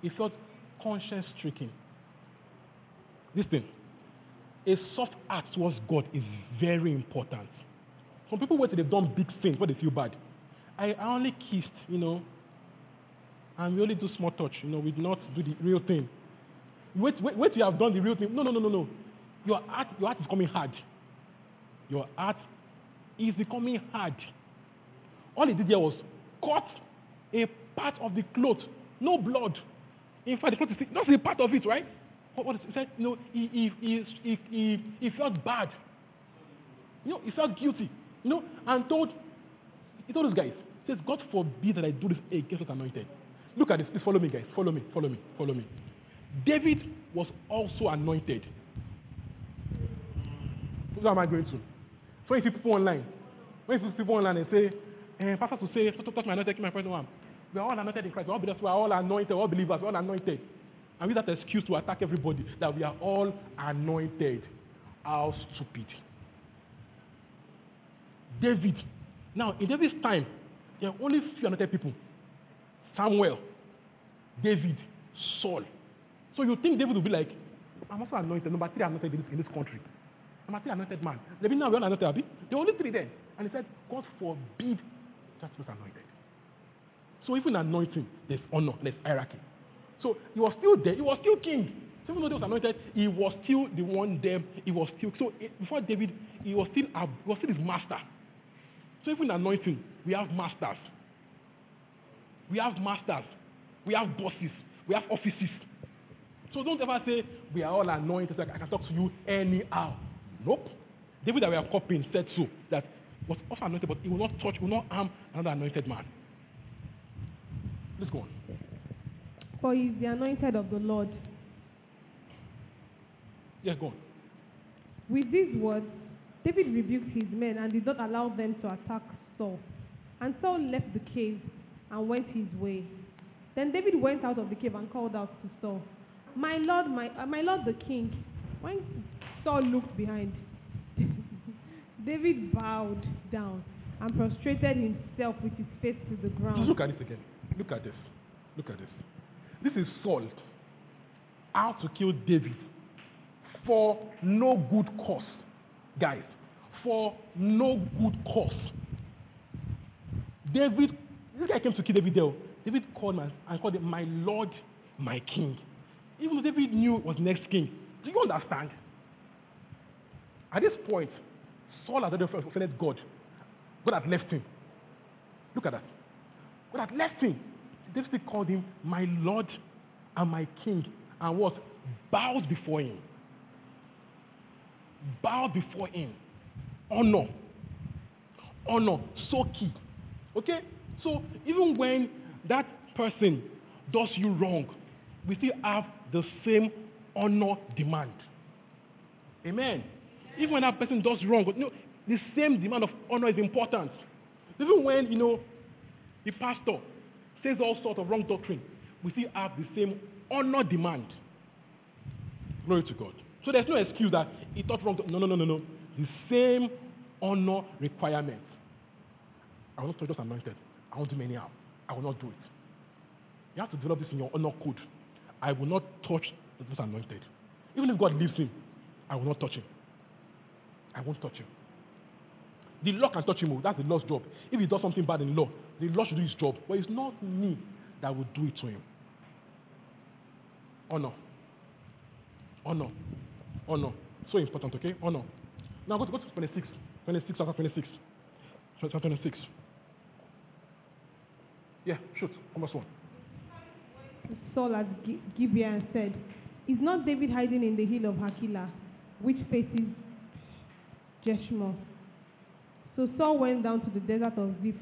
He felt conscience stricken. Listen, a soft heart towards God is very important. Some people wait till they've done big things but they feel bad. I, I only kissed, you know, and we only do small touch, you know, we do not do the real thing. Wait, wait, wait till you have done the real thing. No, no, no, no, no. Your heart, your heart is becoming hard. Your heart is becoming hard. All he did there was cut a part of the cloth, no blood. In fact, the cloth is not a part of it, right? What, what is, he said, know, he, he, he, he, he, felt bad. You know, he felt guilty. You know, and told, he told those guys, he says, God forbid that I do this against what anointed. Look at this. Please follow me, guys. Follow me. Follow me. Follow me. David was also anointed. Who am I going to? So you people online, when you see people online they say, eh, Pastor to say, touch my anointed, keep my present one. We are all anointed in Christ. We are all believers. We are all anointed. We are all believers. We are all anointed. And with that excuse to attack everybody that we are all anointed. How stupid. David. Now, in David's time, there are only few anointed people. Samuel, David, Saul. So you think David will be like, I'm also anointed, number three anointed in this, in this country. I'm a three anointed man. Maybe now we're all anointed, Abi. There are only three then. And he said, God forbid that was anointed. So even anointing, there's honor, there's hierarchy. So he was still there, he was still king. So even though he was anointed, he was still the one there, he was still so eh, before David, he was still he was still his master. So even anointing, we have masters. We have masters. We have bosses. We have offices. So don't ever say, we are all anointed, so I can talk to you anyhow. Nope. David that we are copying said so, that was also anointed, but he will not touch, he will not harm another anointed man. Let's go on. For he is the anointed of the Lord. Yes, go on. With these words, David rebuked his men and did not allow them to attack Saul. And Saul left the cave and went his way. Then David went out of the cave and called out to Saul, My lord, my, uh, my lord the king. When Saul looked behind, David bowed down and prostrated himself with his face to the ground. Just ground. look at this again. Look at this. Look at this. This is Saul out to kill David for no good cause. Guys, for no good cause. David, this guy came to kill David there. David called him and called him my Lord, my King. Even though David knew was next king. Do you understand? At this point, Saul had offended God. God had left him. Look at that. God had left him. David still called him my Lord and my King. And what? Bowed before him. Bowed before him. Honor. Honor. So key. Okay? So even when that person does you wrong, we still have the same honor demand. Amen. Even when that person does wrong, you know, the same demand of honor is important. Even when, you know, the pastor says all sorts of wrong doctrine, we still have the same honor demand. Glory to God. So there's no excuse that he taught wrong. No, no, no, no, no. The same honor requirement. I will not touch those anointed. I won't do many harm. I will not do it. You have to develop this in your honor code. I will not touch those anointed. Even if God leaves him, I will not touch him. I won't touch him. The law can touch him. oh, That's the law's job. If he does something bad in law, the law should do his job. But it's not me that will do it to him. Honor. Honor. Honor. So important, okay? Honor. Now go to, go to 26. 26, chapter 26. Chapter 26. Yeah, shoot. Almost one. Saul at Gi- Gibeah and said, Is not David hiding in the hill of Hakilah, which faces Jeshimon? So Saul went down to the desert of Ziph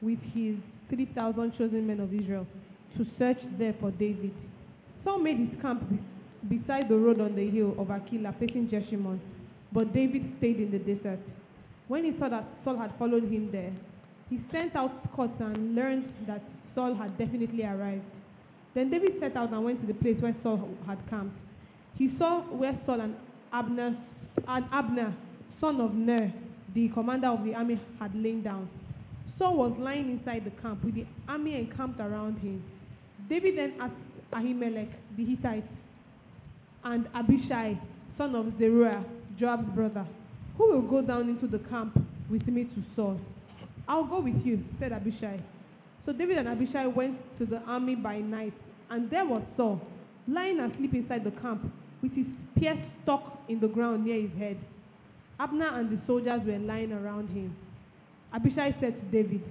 with his 3,000 chosen men of Israel to search there for David. Saul made his camp be- beside the road on the hill of Hakilah facing Jeshimon, but David stayed in the desert. When he saw that Saul had followed him there, he sent out scouts and learned that Saul had definitely arrived. Then David set out and went to the place where Saul had camped. He saw where Saul and Abner, and Abner, son of Ner, the commander of the army, had lain down. Saul was lying inside the camp with the army encamped around him. David then asked Ahimelech the Hittite and Abishai, son of Zeruiah, Joab's brother, who will go down into the camp with me to Saul. I'll go with you, said Abishai. So David and Abishai went to the army by night, and there was Saul, lying asleep inside the camp, with his spear stuck in the ground near his head. Abner and the soldiers were lying around him. Abishai said to David,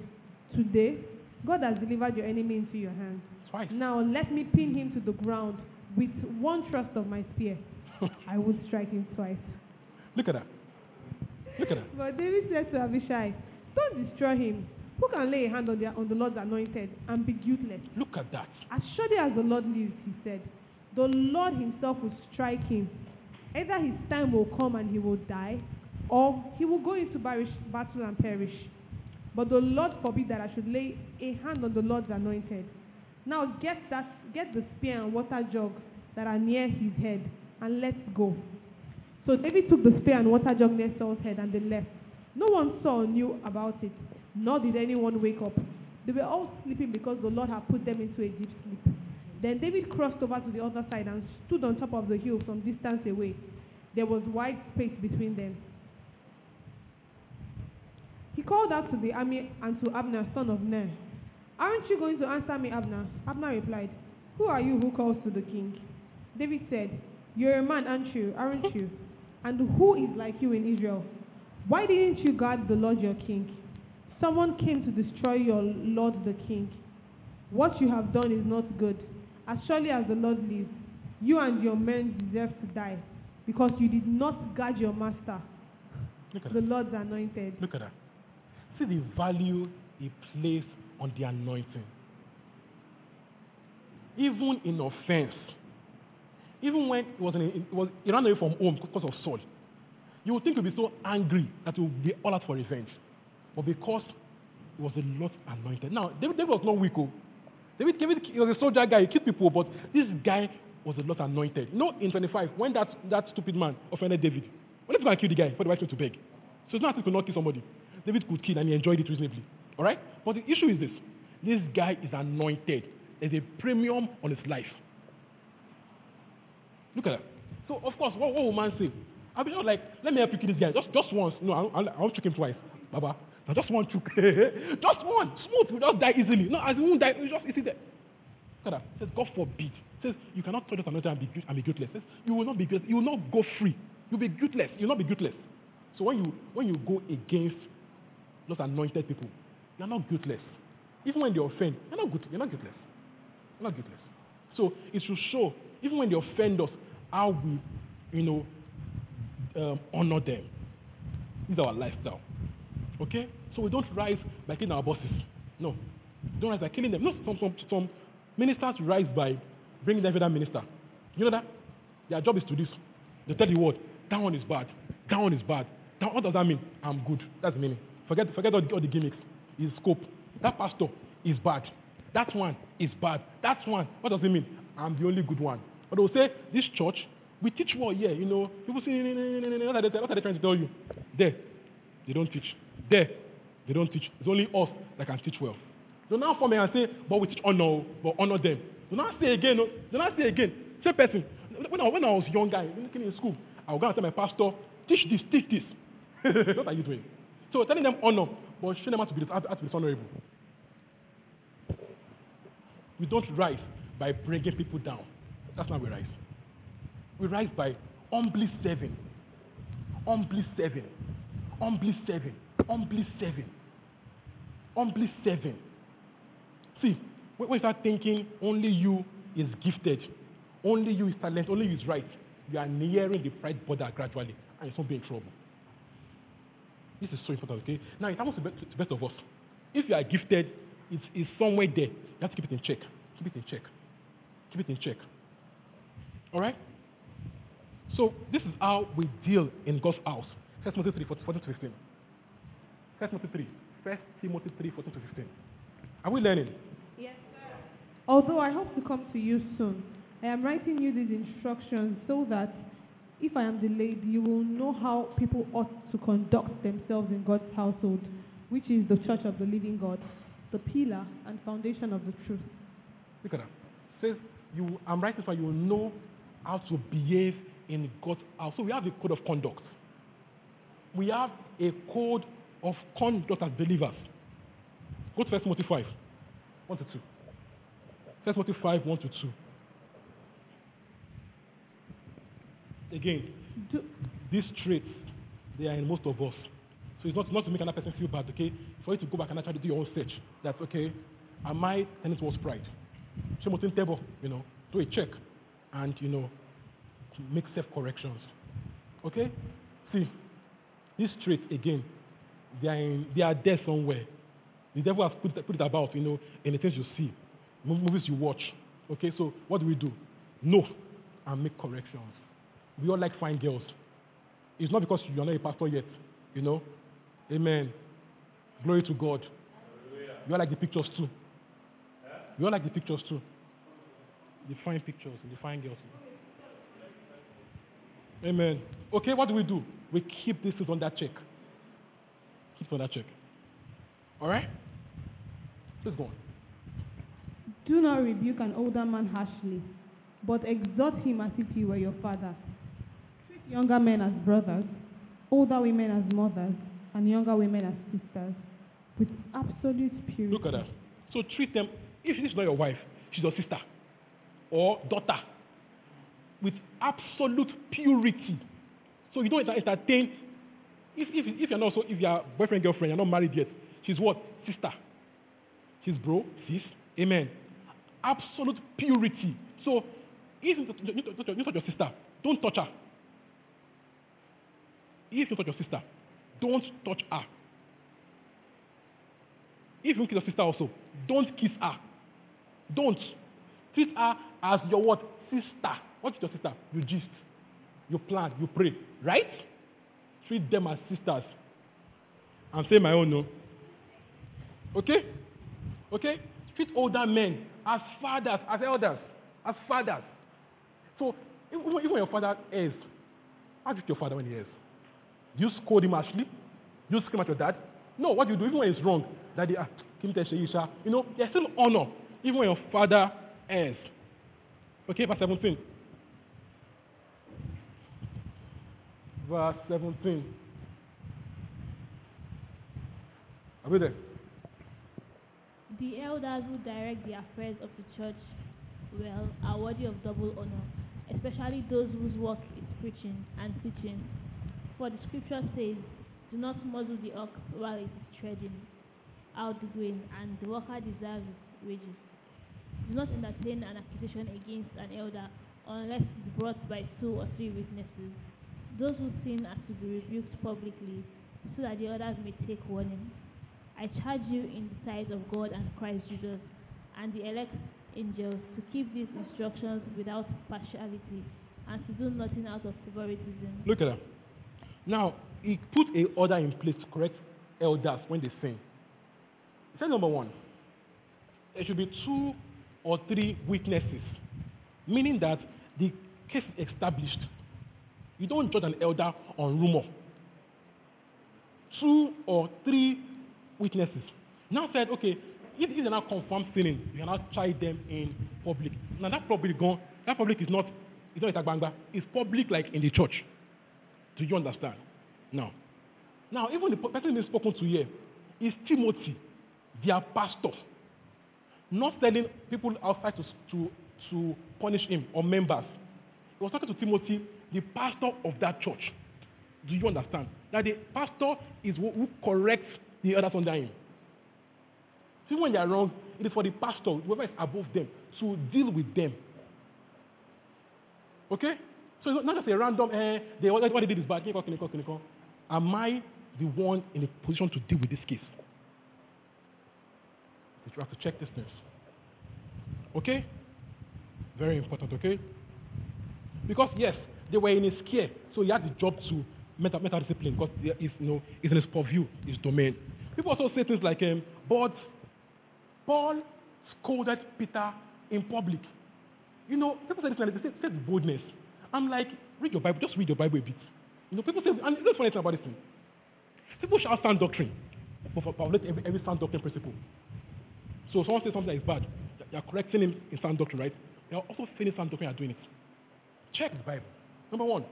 Today, God has delivered your enemy into your hands. Twice. Now let me pin him to the ground with one thrust of my spear. I will strike him twice. Look at that. Look at that. But David said to Abishai, Don't destroy him. Who can lay a hand on the, on the Lord's anointed and be guiltless? Look at that. As surely as the Lord lives, he said, the Lord himself will strike him. Either his time will come and he will die, or he will go into battle and perish. But the Lord forbid that I should lay a hand on the Lord's anointed. Now get that, get the spear and water jug that are near his head, and let's go. So David took the spear and water jug near Saul's head, and they left. No one saw or knew about it, nor did anyone wake up. They were all sleeping because the Lord had put them into a deep sleep. Then David crossed over to the other side and stood on top of the hill some distance away. There was wide space between them. He called out to the army and to Abner, son of Ner. Aren't you going to answer me, Abner? Abner replied, Who are you who calls to the king? David said, You're a man, aren't you? Aren't you? And who is like you in Israel? Why didn't you guard the Lord your king? Someone came to destroy your Lord the king. What you have done is not good. As surely as the Lord lives, you and your men deserve to die, because you did not guard your master, the. Lord's anointed. Look at that. See the value he placed on the anointing. Even in offense, even when he was, in, it was he ran away from home because of Saul, you would think he'd be so angry that he would be all out for revenge. But because he was a lot anointed. Now, David, David was not weak. oh. David, David he was a soldier guy, he killed people, but this guy was a lot anointed. You know, in 25, when that, that stupid man offended David, when he going to kill the guy for the right to beg. So it's not if he could not kill somebody. David could kill and he enjoyed it reasonably. All right? But the issue is this this guy is anointed. There's a premium on his life. Look at that. So, of course, what, what will man say? I'll be just like, let me help you kill this guy. Just, just once. No, I, I, I won't choke him twice. Baba. Now, just one choke. just one. Smooth. Will just die easily. No, as he won't die, he'll just easy there. Look at that. It says, God forbid. It says, you cannot touch another and be, and be guiltless. Says, you will not be guiltless. You will not go free. You'll be guiltless. You'll not be guiltless. So when you when you go against those anointed people, you're not guiltless. Even when they offend, you're not good. You're not guiltless. You're not guiltless. So it should show, even when they offend us, how we, you know, um, honor them. Is our lifestyle. Okay? So we don't rise by killing our bosses. No. We don't rise by killing them. No, some, some, some ministers rise by bringing them that minister. You know that? Their job is to this. They tell the word, that one is bad. That one is bad. That, what does that mean? I'm good. That's the meaning. Forget, forget all, the, all the gimmicks. His scope. That pastor, is bad. That one is bad. That one, what does it mean? I'm the only good one. But they'll say, this church, we teach well here, you know. People say, what are, they, what are they trying to tell you? There, they don't teach. There, they don't teach. It's only us that can teach well. Do now form and say, but we teach honor, but honor them. Do not say again, no. Do not say again. Same person. When I, when I was young guy, looking in school, I would go and tell my pastor, teach this, teach this. what are you doing? So telling them oh, honor, but showing them how to be, how to be dishonorable. We don't rise by bringing people down. That's not we rise. We rise by humbly serving. Humbly serving. Humbly serving. Humbly serving. Humbly serving. See, when you start thinking only you is gifted, only you is talented, only you is right, you are nearing the pride border gradually, and you'll be in trouble. This is so important, okay? Now, it happens to the best, of us. If you are gifted, it's, it's somewhere there. You have to keep it in check. Keep it in check. Keep it in check. All right? So, this is how we deal in God's house. 1 Timothy 3, 14 to 15. 1 Timothy 3. 1 Timothy 3, 14 to 15. Are we learning? Yes, sir. Although I hope to come to you soon, I am writing you these instructions so that if I am delayed, you will know how people ought to conduct themselves in God's household, which is the church of the living God, the pillar and foundation of the truth. Look at that. says, you, I'm writing so you will know how to behave in God's house. So we have a code of conduct. We have a code of conduct as believers. Go to 1 Timothy 5, 1 to 2. 1 Timothy 5, 1 to 2. Again, these traits, they are in most of us. So it's not, not to make another person feel bad, okay? For you to go back and actually do your own search. That's okay, am I tending towards pride? Ṣé mo ti ń tẹ́bọ̀, you know, do a check and, you know, make self-corrections. Okay? See, these traits, again, they are, in, they are there somewhere. The devil has put, put it about, you know, in the things you see, movies you watch. Okay, so what do we do? Know and make corrections. We all like fine girls. It's not because you're not a pastor yet, you know. Amen. Glory to God. You all like the pictures too. You all like the pictures too. The fine pictures, the fine girls. Amen. Okay, what do we do? We keep this on that check. Keep it on that check. All right? Let's go on. do not rebuke an older man harshly, but exhort him as if he were your father. Younger men as brothers, older women as mothers, and younger women as sisters, with absolute purity. Look at that. So treat them, if she's not your wife, she's your sister or daughter, with absolute purity. So you don't enter- entertain, if, if, if you're not so, if you're boyfriend, girlfriend, you're not married yet, she's what? Sister. She's bro, sis. Amen. Absolute purity. So if you touch your sister, don't touch her. If you touch your sister, don't touch her. If you kiss your sister also, don't kiss her. Don't. Treat her as your what? Sister. What is your sister? You gist. You plan. You pray. Right? Treat them as sisters. I'm saying my own, no. Okay? Okay? Treat older men as fathers, as elders, as fathers. So, even, when your father errs, how treat your father when he errs? Do you scold him harshly? Do you scream at your dad? No, what you do? Even when it's wrong, daddy, ah, Kim Tesheisha, you know, there's still honor, even when your father errs. Okay, verse 17. Verse 17. Are we there? The elders who direct the affairs of the church well are worthy of double honor, especially those whose work is preaching and teaching. For the scripture says, Do not muzzle the ox while it is treading out the grain, and the worker deserves his wages. Do not entertain an accusation against an elder unless it is brought by two or three witnesses. Those who sin are to be rebuked publicly, so that the others may take warning. I charge you in the sight of God and Christ Jesus and the elect angels to keep these instructions without partiality and to do nothing out of favoritism. Look at that. Now, he put a order in place to correct elders when they sin. He said, number one, there should be two or three witnesses, meaning that the case is established. You don't judge an elder on rumor. Two or three witnesses. Now said, okay, if these are not confirmed sinning, you cannot try them in public. Now that public gone, that public is not it's not Itagbangba. It's public like in the church. Do you understand? Now, now even the person being spoken to here is Timothy, their pastor, not telling people outside to, to, to punish him or members. He was talking to Timothy, the pastor of that church. Do you understand? That the pastor is who, corrects the others under him. See, when they are wrong, it is for the pastor, whoever is above them, to deal with them. Okay? So it's not just a random, eh, they, what they did is bad. Clinical, clinical, clinical. Am I the one in a position to deal with this case? You have to check these things. Okay? Very important, okay? Because yes, they were in a scare, so he had the job to mental, mental discipline because it's, you know, it's in his purview, his domain. People also say things like, um, but Paul scolded Peter in public. You know, people say this like they say, say boldness. I'm like, read your Bible, just read your Bible a bit. You know, people say, and it's funny thing about this thing. People shout sound doctrine, but violate every, every sound doctrine principle. So someone says something that is bad, you're correcting him in sound doctrine, right? You're also saying sound doctrine, you're doing it. Check the Bible. Number one,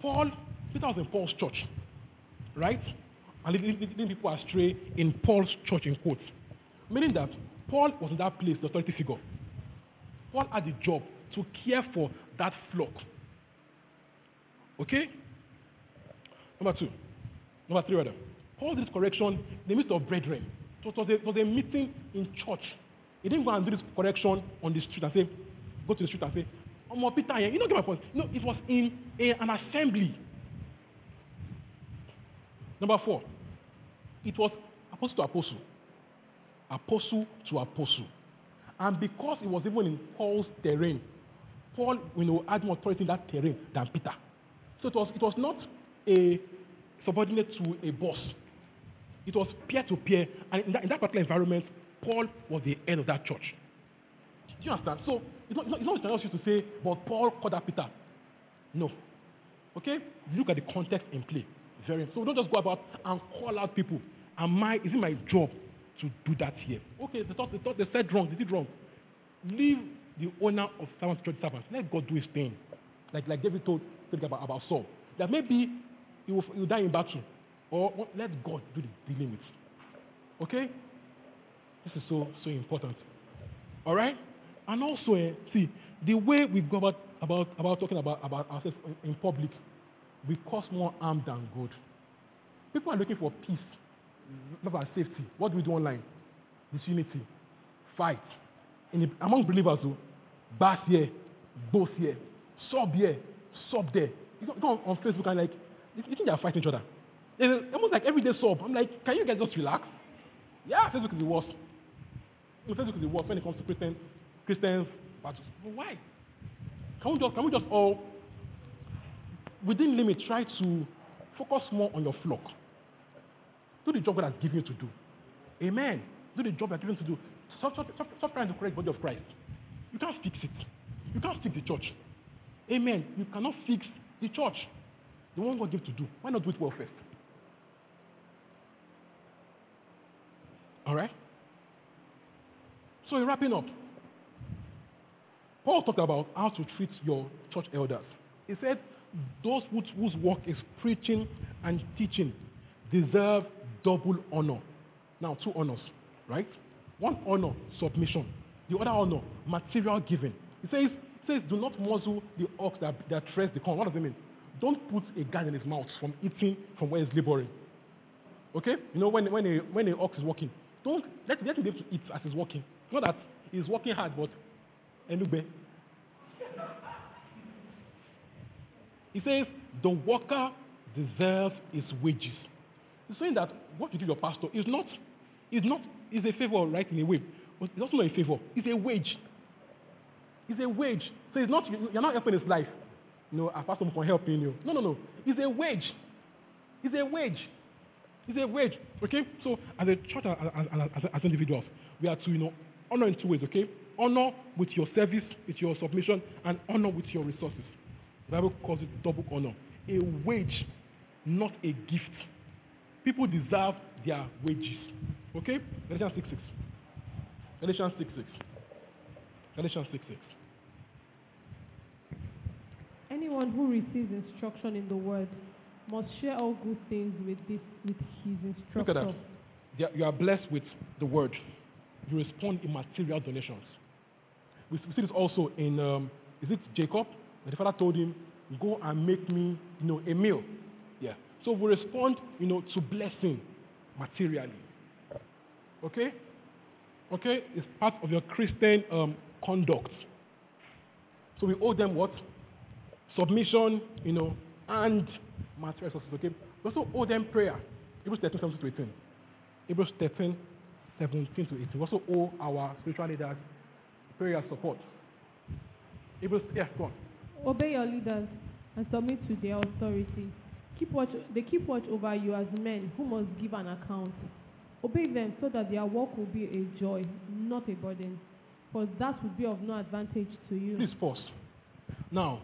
Paul, Peter was in Paul's church, right? And leading people astray in Paul's church, in quotes. Meaning that Paul was in that place, the authority figure. Paul had the job to care for that flock. Okay? Number two. Number three, rather. Did this correction the midst of brethren. So it was, a, it was a meeting in church. He didn't go and do this correction on the street and say, go to the street and say, Oh, my Peter, you don't get my point. No, it was in a, an assembly. Number four, it was apostle to apostle, apostle to apostle. And because it was even in Paul's terrain, Paul you know, had more authority in that terrain than Peter. So it was, it was not a subordinate to a boss. It was peer to peer. And in that, in that particular environment, Paul was the head of that church. Do you understand? So it's not, it's not, it's not to say, but Paul called out Peter. No. Okay? Look at the context in play. Very. So don't just go about and call out people. Am I? Is it my job to do that here? Okay, they thought they thought they said wrong. They did wrong. Leave the owner of servants church servants. Let God do his thing. Like like David told David about, about Saul. That maybe he will, he will die in battle. Or let God do the dealing with. Okay? This is so so important. All right? And also, uh, see, the way we go about, about, about talking about, about ourselves in, in public, we cause more harm than good. People are looking for peace, love and safety. What do we do online? Disunity, fight. In the, among believers, though, bass here, both here, sub here, sub there. You go, on, on, Facebook and like, you, think they are fighting each other. It's almost like everyday sub. I'm like, can you guys just relax? Yeah, Facebook is the worst. Facebook is the worst when it comes to Christian, Christians. But why? Can we just, can we just all within limit, try to focus more on your flock. Do the job God has given you to do. Amen. Do the job you are given to do. Stop, stop, stop, stop trying to correct body of Christ. You can't fix it. You can't fix the church. Amen. You cannot fix the church. The one God gave to do. Why not do it well first? All right? So, in wrapping up, Paul talked about how to treat your church elders. He said, those whose work is preaching and teaching deserve double honor. Now, two honors, right? One honor, submission. The other honor, material giving. He says, says do not muzzle the ox that, that treads the corn. What does it mean? Don't put a gun in his mouth from eating from where he's laboring. Okay? You know, when, when, a, when an ox is walking, don't let, let him be able to eat as he's walking. Not that he's working hard, but anyway, He says, the worker deserves his wages. He's saying that what you give your pastor is not, is not, is a favor, right, in a way. But it's also not a favor. It's a wage. It's a wage. So it's not, you're not helping his life. You know, a ah, pastor can help you. No, no, no. It's a wage. It's a wage. It's a wage. Okay? So as a church as, as, as, individuals, we are to, you know, honor in two ways, okay? Honor with your service, with your submission, and honor with your resources. The Bible calls it double honor. A wage, not a gift. People deserve their wages. Okay? Galatians 6 6. Galatians 6 6. Galatians 6 6. Anyone who receives instruction in the word must share all good things with this with his Look at that. instructor. Are- You are blessed with the word. You respond in material donations. We see this also in, um, is it Jacob? When the father told him, go and make me, you know, a meal. Yeah. So we respond, you know, to blessing materially. Okay? Okay? It's part of your Christian um, conduct. So we owe them what? Submission, you know, and material resources. Okay? We also owe them prayer. Hebrews 13, 17 to 18. Hebrews 13, 17 to 18. We also owe our spiritual leaders prayer support. Hebrews, yeah, go on. Obey your leaders and submit to their authority. Keep watch, they keep watch over you as men who must give an account. Obey them so that their work will be a joy, not a burden, for that would be of no advantage to you. Please pause. Now,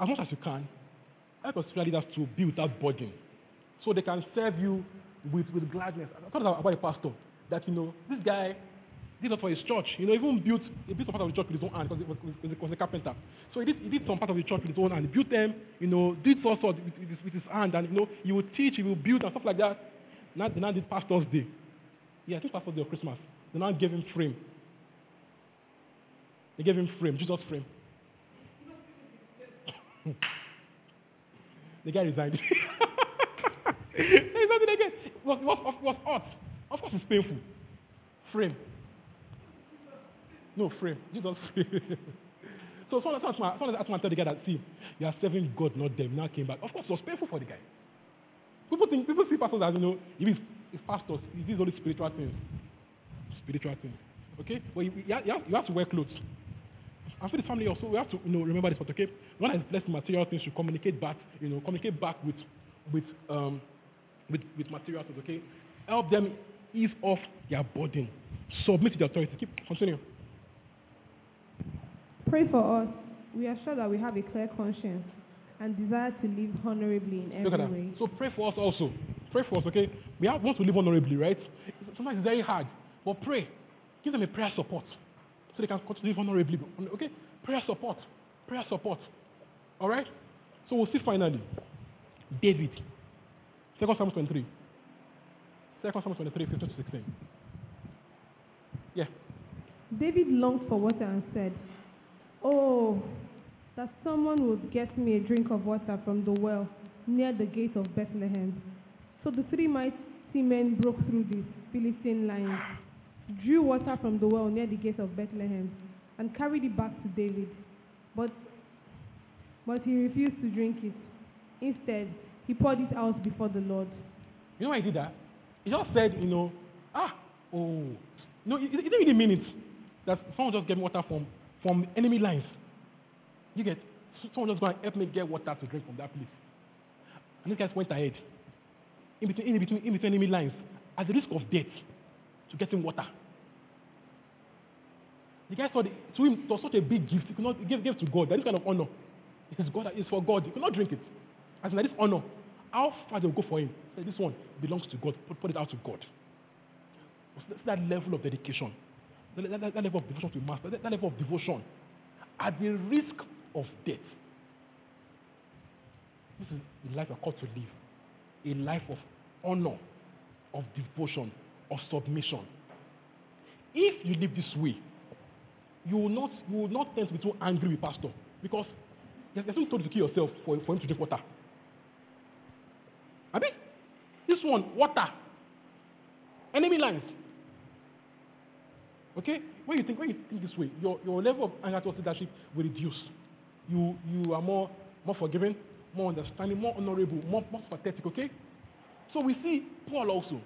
as much as you can, help your spiritual leaders to be without burden so they can serve you with, with gladness. I thought about a pastor that, you know, this guy did that for his church. You know, even built, a bit some part of the church with his own hand because he was, was a carpenter. So he did, he did some part of the church with his own hand. He built them, you know, did all sorts with, with, with his hand. And, you know, he would teach, he would build and stuff like that. Now, they now did Pastor's Day. Yeah, I think Pastor's Day of Christmas. They now gave him frame. They gave him frame, Jesus frame. the guy resigned. There's nothing again. It was, was, was hot. Of course, it's painful. Frame. No, frame. Jesus frame. so someone my, someone asked my tell the guy that, see, you are serving God, not them. Now came back. Of course, it was painful for the guy. People think, people see pastors as, you know, if it's, it's pastors, it is only spiritual things. Spiritual things. Okay? But you, you, have, you have- to wear clothes. And for the family also, we have to you know, remember this, but okay, one is blessed material things should communicate back, you know, communicate back with, with, um, with, with material things, okay? Help them ease off their burden. Submit to the authority. Keep, continuing. Pray for us. We are sure that we have a clear conscience and desire to live honorably in Look at every that. way. So pray for us also. Pray for us, okay? We have, want to live honorably, right? Sometimes it's very hard, but pray. Give them a prayer support so they can continue to live honorably. Okay? Prayer support. Prayer support. All right? So we'll see finally. David. 2 Samuel 23. 2 Samuel 23, 15 to 16. Yeah. David longed for water and said, Oh, that someone would get me a drink of water from the well near the gate of Bethlehem. So the three mighty men broke through the Philistine lines, drew water from the well near the gate of Bethlehem, and carried it back to David. But, but he refused to drink it. Instead, he poured it out before the Lord. You know why he did that? He just said, you know, ah, oh. No, he, didn't really mean it. That someone just gave me water from, from enemy lines. You get, someone just go and help me get water to drink from that place. And these guys went ahead. In between, in between, in between enemy lines, at the risk of death, to get him water. The guy saw the, to him, it was such a big gift. He could not he gave, to God. That is kind of honor. It is God that is for God. He could not drink it. As in, like this honor. How far they will go for him? Say, this one belongs to God. Put, put it out to God. It's that level of dedication. That, that- that level of devotion to master. That, that level of devotion. At the risk of death. This is the life we're called to live. A life of honor, of devotion, of submission. If you live this way, you will not, you will not tend to be too angry with pastor because there's nothing told to kill yourself for, for him to drink water. I mean, this one, water. Enemy lines. Okay? When you think when you think this way, your, your level of anger towards leadership will reduce. You you are more more forgiving, more understanding, more honorable, more, more pathetic, okay? So we see Paul also,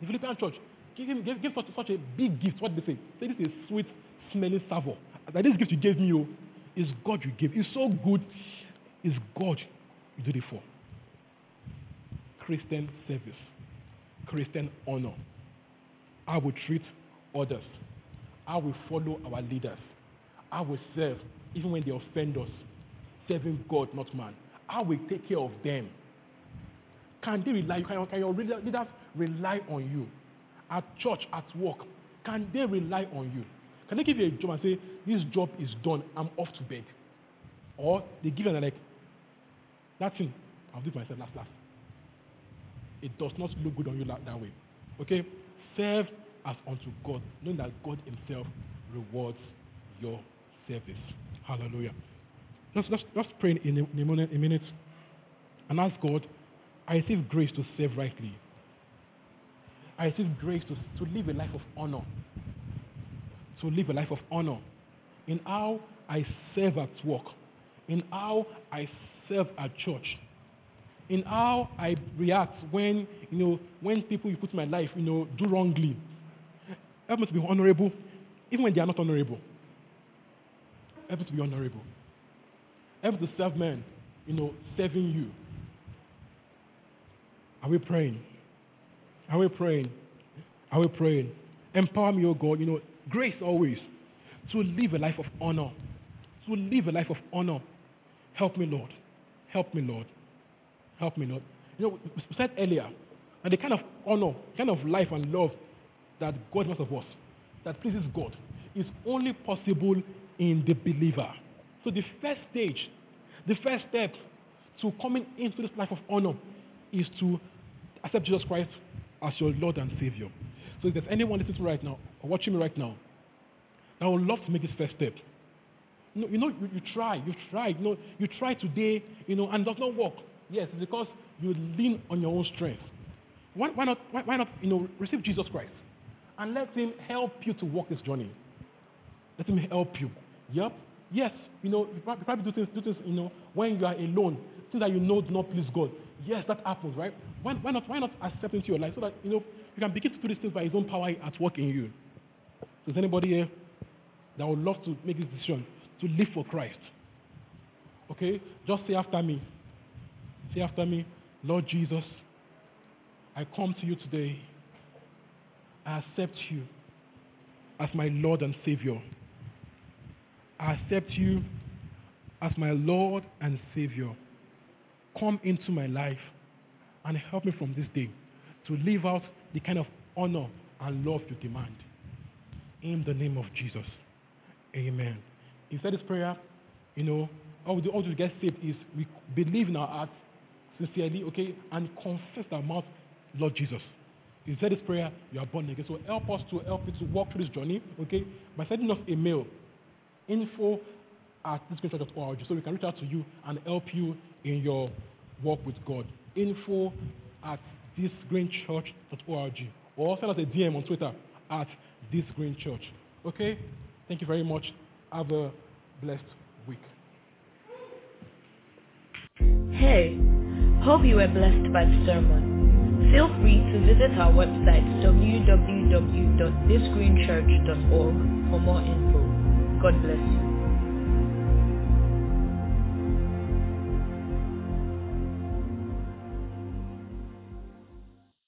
the Philippian church, give him such, such a big gift. What did they say? Say this is sweet smelling savour. That this gift you gave me, oh, is God you gave. It's so good. It's God you did it for. Christian service. Christian honor. I will treat others. I will follow our leaders. I will serve, even when they offend us. Serving God, not man. How we take care of them. Can they rely? Can, can your leaders rely on you? At church, at work, can they rely on you? Can they give you a job and say, this job is done, I'm off to bed? Or they give you an like, that thing, I'll do it myself last, last. It does not look good on you that way. Okay? Serve as unto God, knowing that God Himself rewards your service. Hallelujah. Let's, let's, let's pray in a, in, a minute, and ask God, I receive grace to serve rightly. I receive grace to, to live a life of honor. To live a life of honor. In how I serve at work. In how I serve at church. In how I react when, you know, when people you put in my life, you know, do wrongly. Help me to be honorable, even when they are not honorable. Me to be honorable. Help to serve men, you know, serving you. Are we praying? Are we praying? Are we praying? Empower me, O God, you know, grace always to live a life of honor. To live a life of honor. Help me, Lord. Help me, Lord. Help me, Lord. You know, we said earlier, and the kind of honor, kind of life and love that God wants of us, that pleases God, is only possible in the believer. So the first stage, the first step to coming into this life of honor is to accept Jesus Christ as your Lord and Savior. So if there's anyone listening to right now or watching me right now, I would love to make this first step. You know, you, know, you, you try, you try, you know, you try today, you know, and it does not work. Yes, because you lean on your own strength. Why, why not, why, why not, you know, receive Jesus Christ and let Him help you to walk this journey. Let Him help you. Yep. Yes. You know, you probably do things, do things, you know, when you are alone, things that you know do not please God. Yes, that happens, right? Why, why not, why not accept into your life so that, you know, you can begin to do these things by His own power at work in you. So is anybody here that would love to make this decision to live for Christ? Okay? Just say after me. Say after me, Lord Jesus, I come to you today. I accept you as my Lord and Savior. I accept you as my Lord and Savior. Come into my life and help me from this day to live out the kind of honor and love you demand. In the name of Jesus. Amen. If said this prayer, you know, all we do all to get saved is we believe in our hearts sincerely, okay, and confess our mouth, Lord Jesus. You said this prayer, you are born again. So help us to help you to walk through this journey, okay, by sending us a mail, info at thisgreenchurch.org, so we can reach out to you and help you in your walk with God. Info at thisgreenchurch.org. Or send us a DM on Twitter at thisgreenchurch. Okay? Thank you very much. Have a blessed week. Hey, hope you were blessed by the sermon. Feel free to visit our website www.thisgreenchurch.org for more info. God bless you.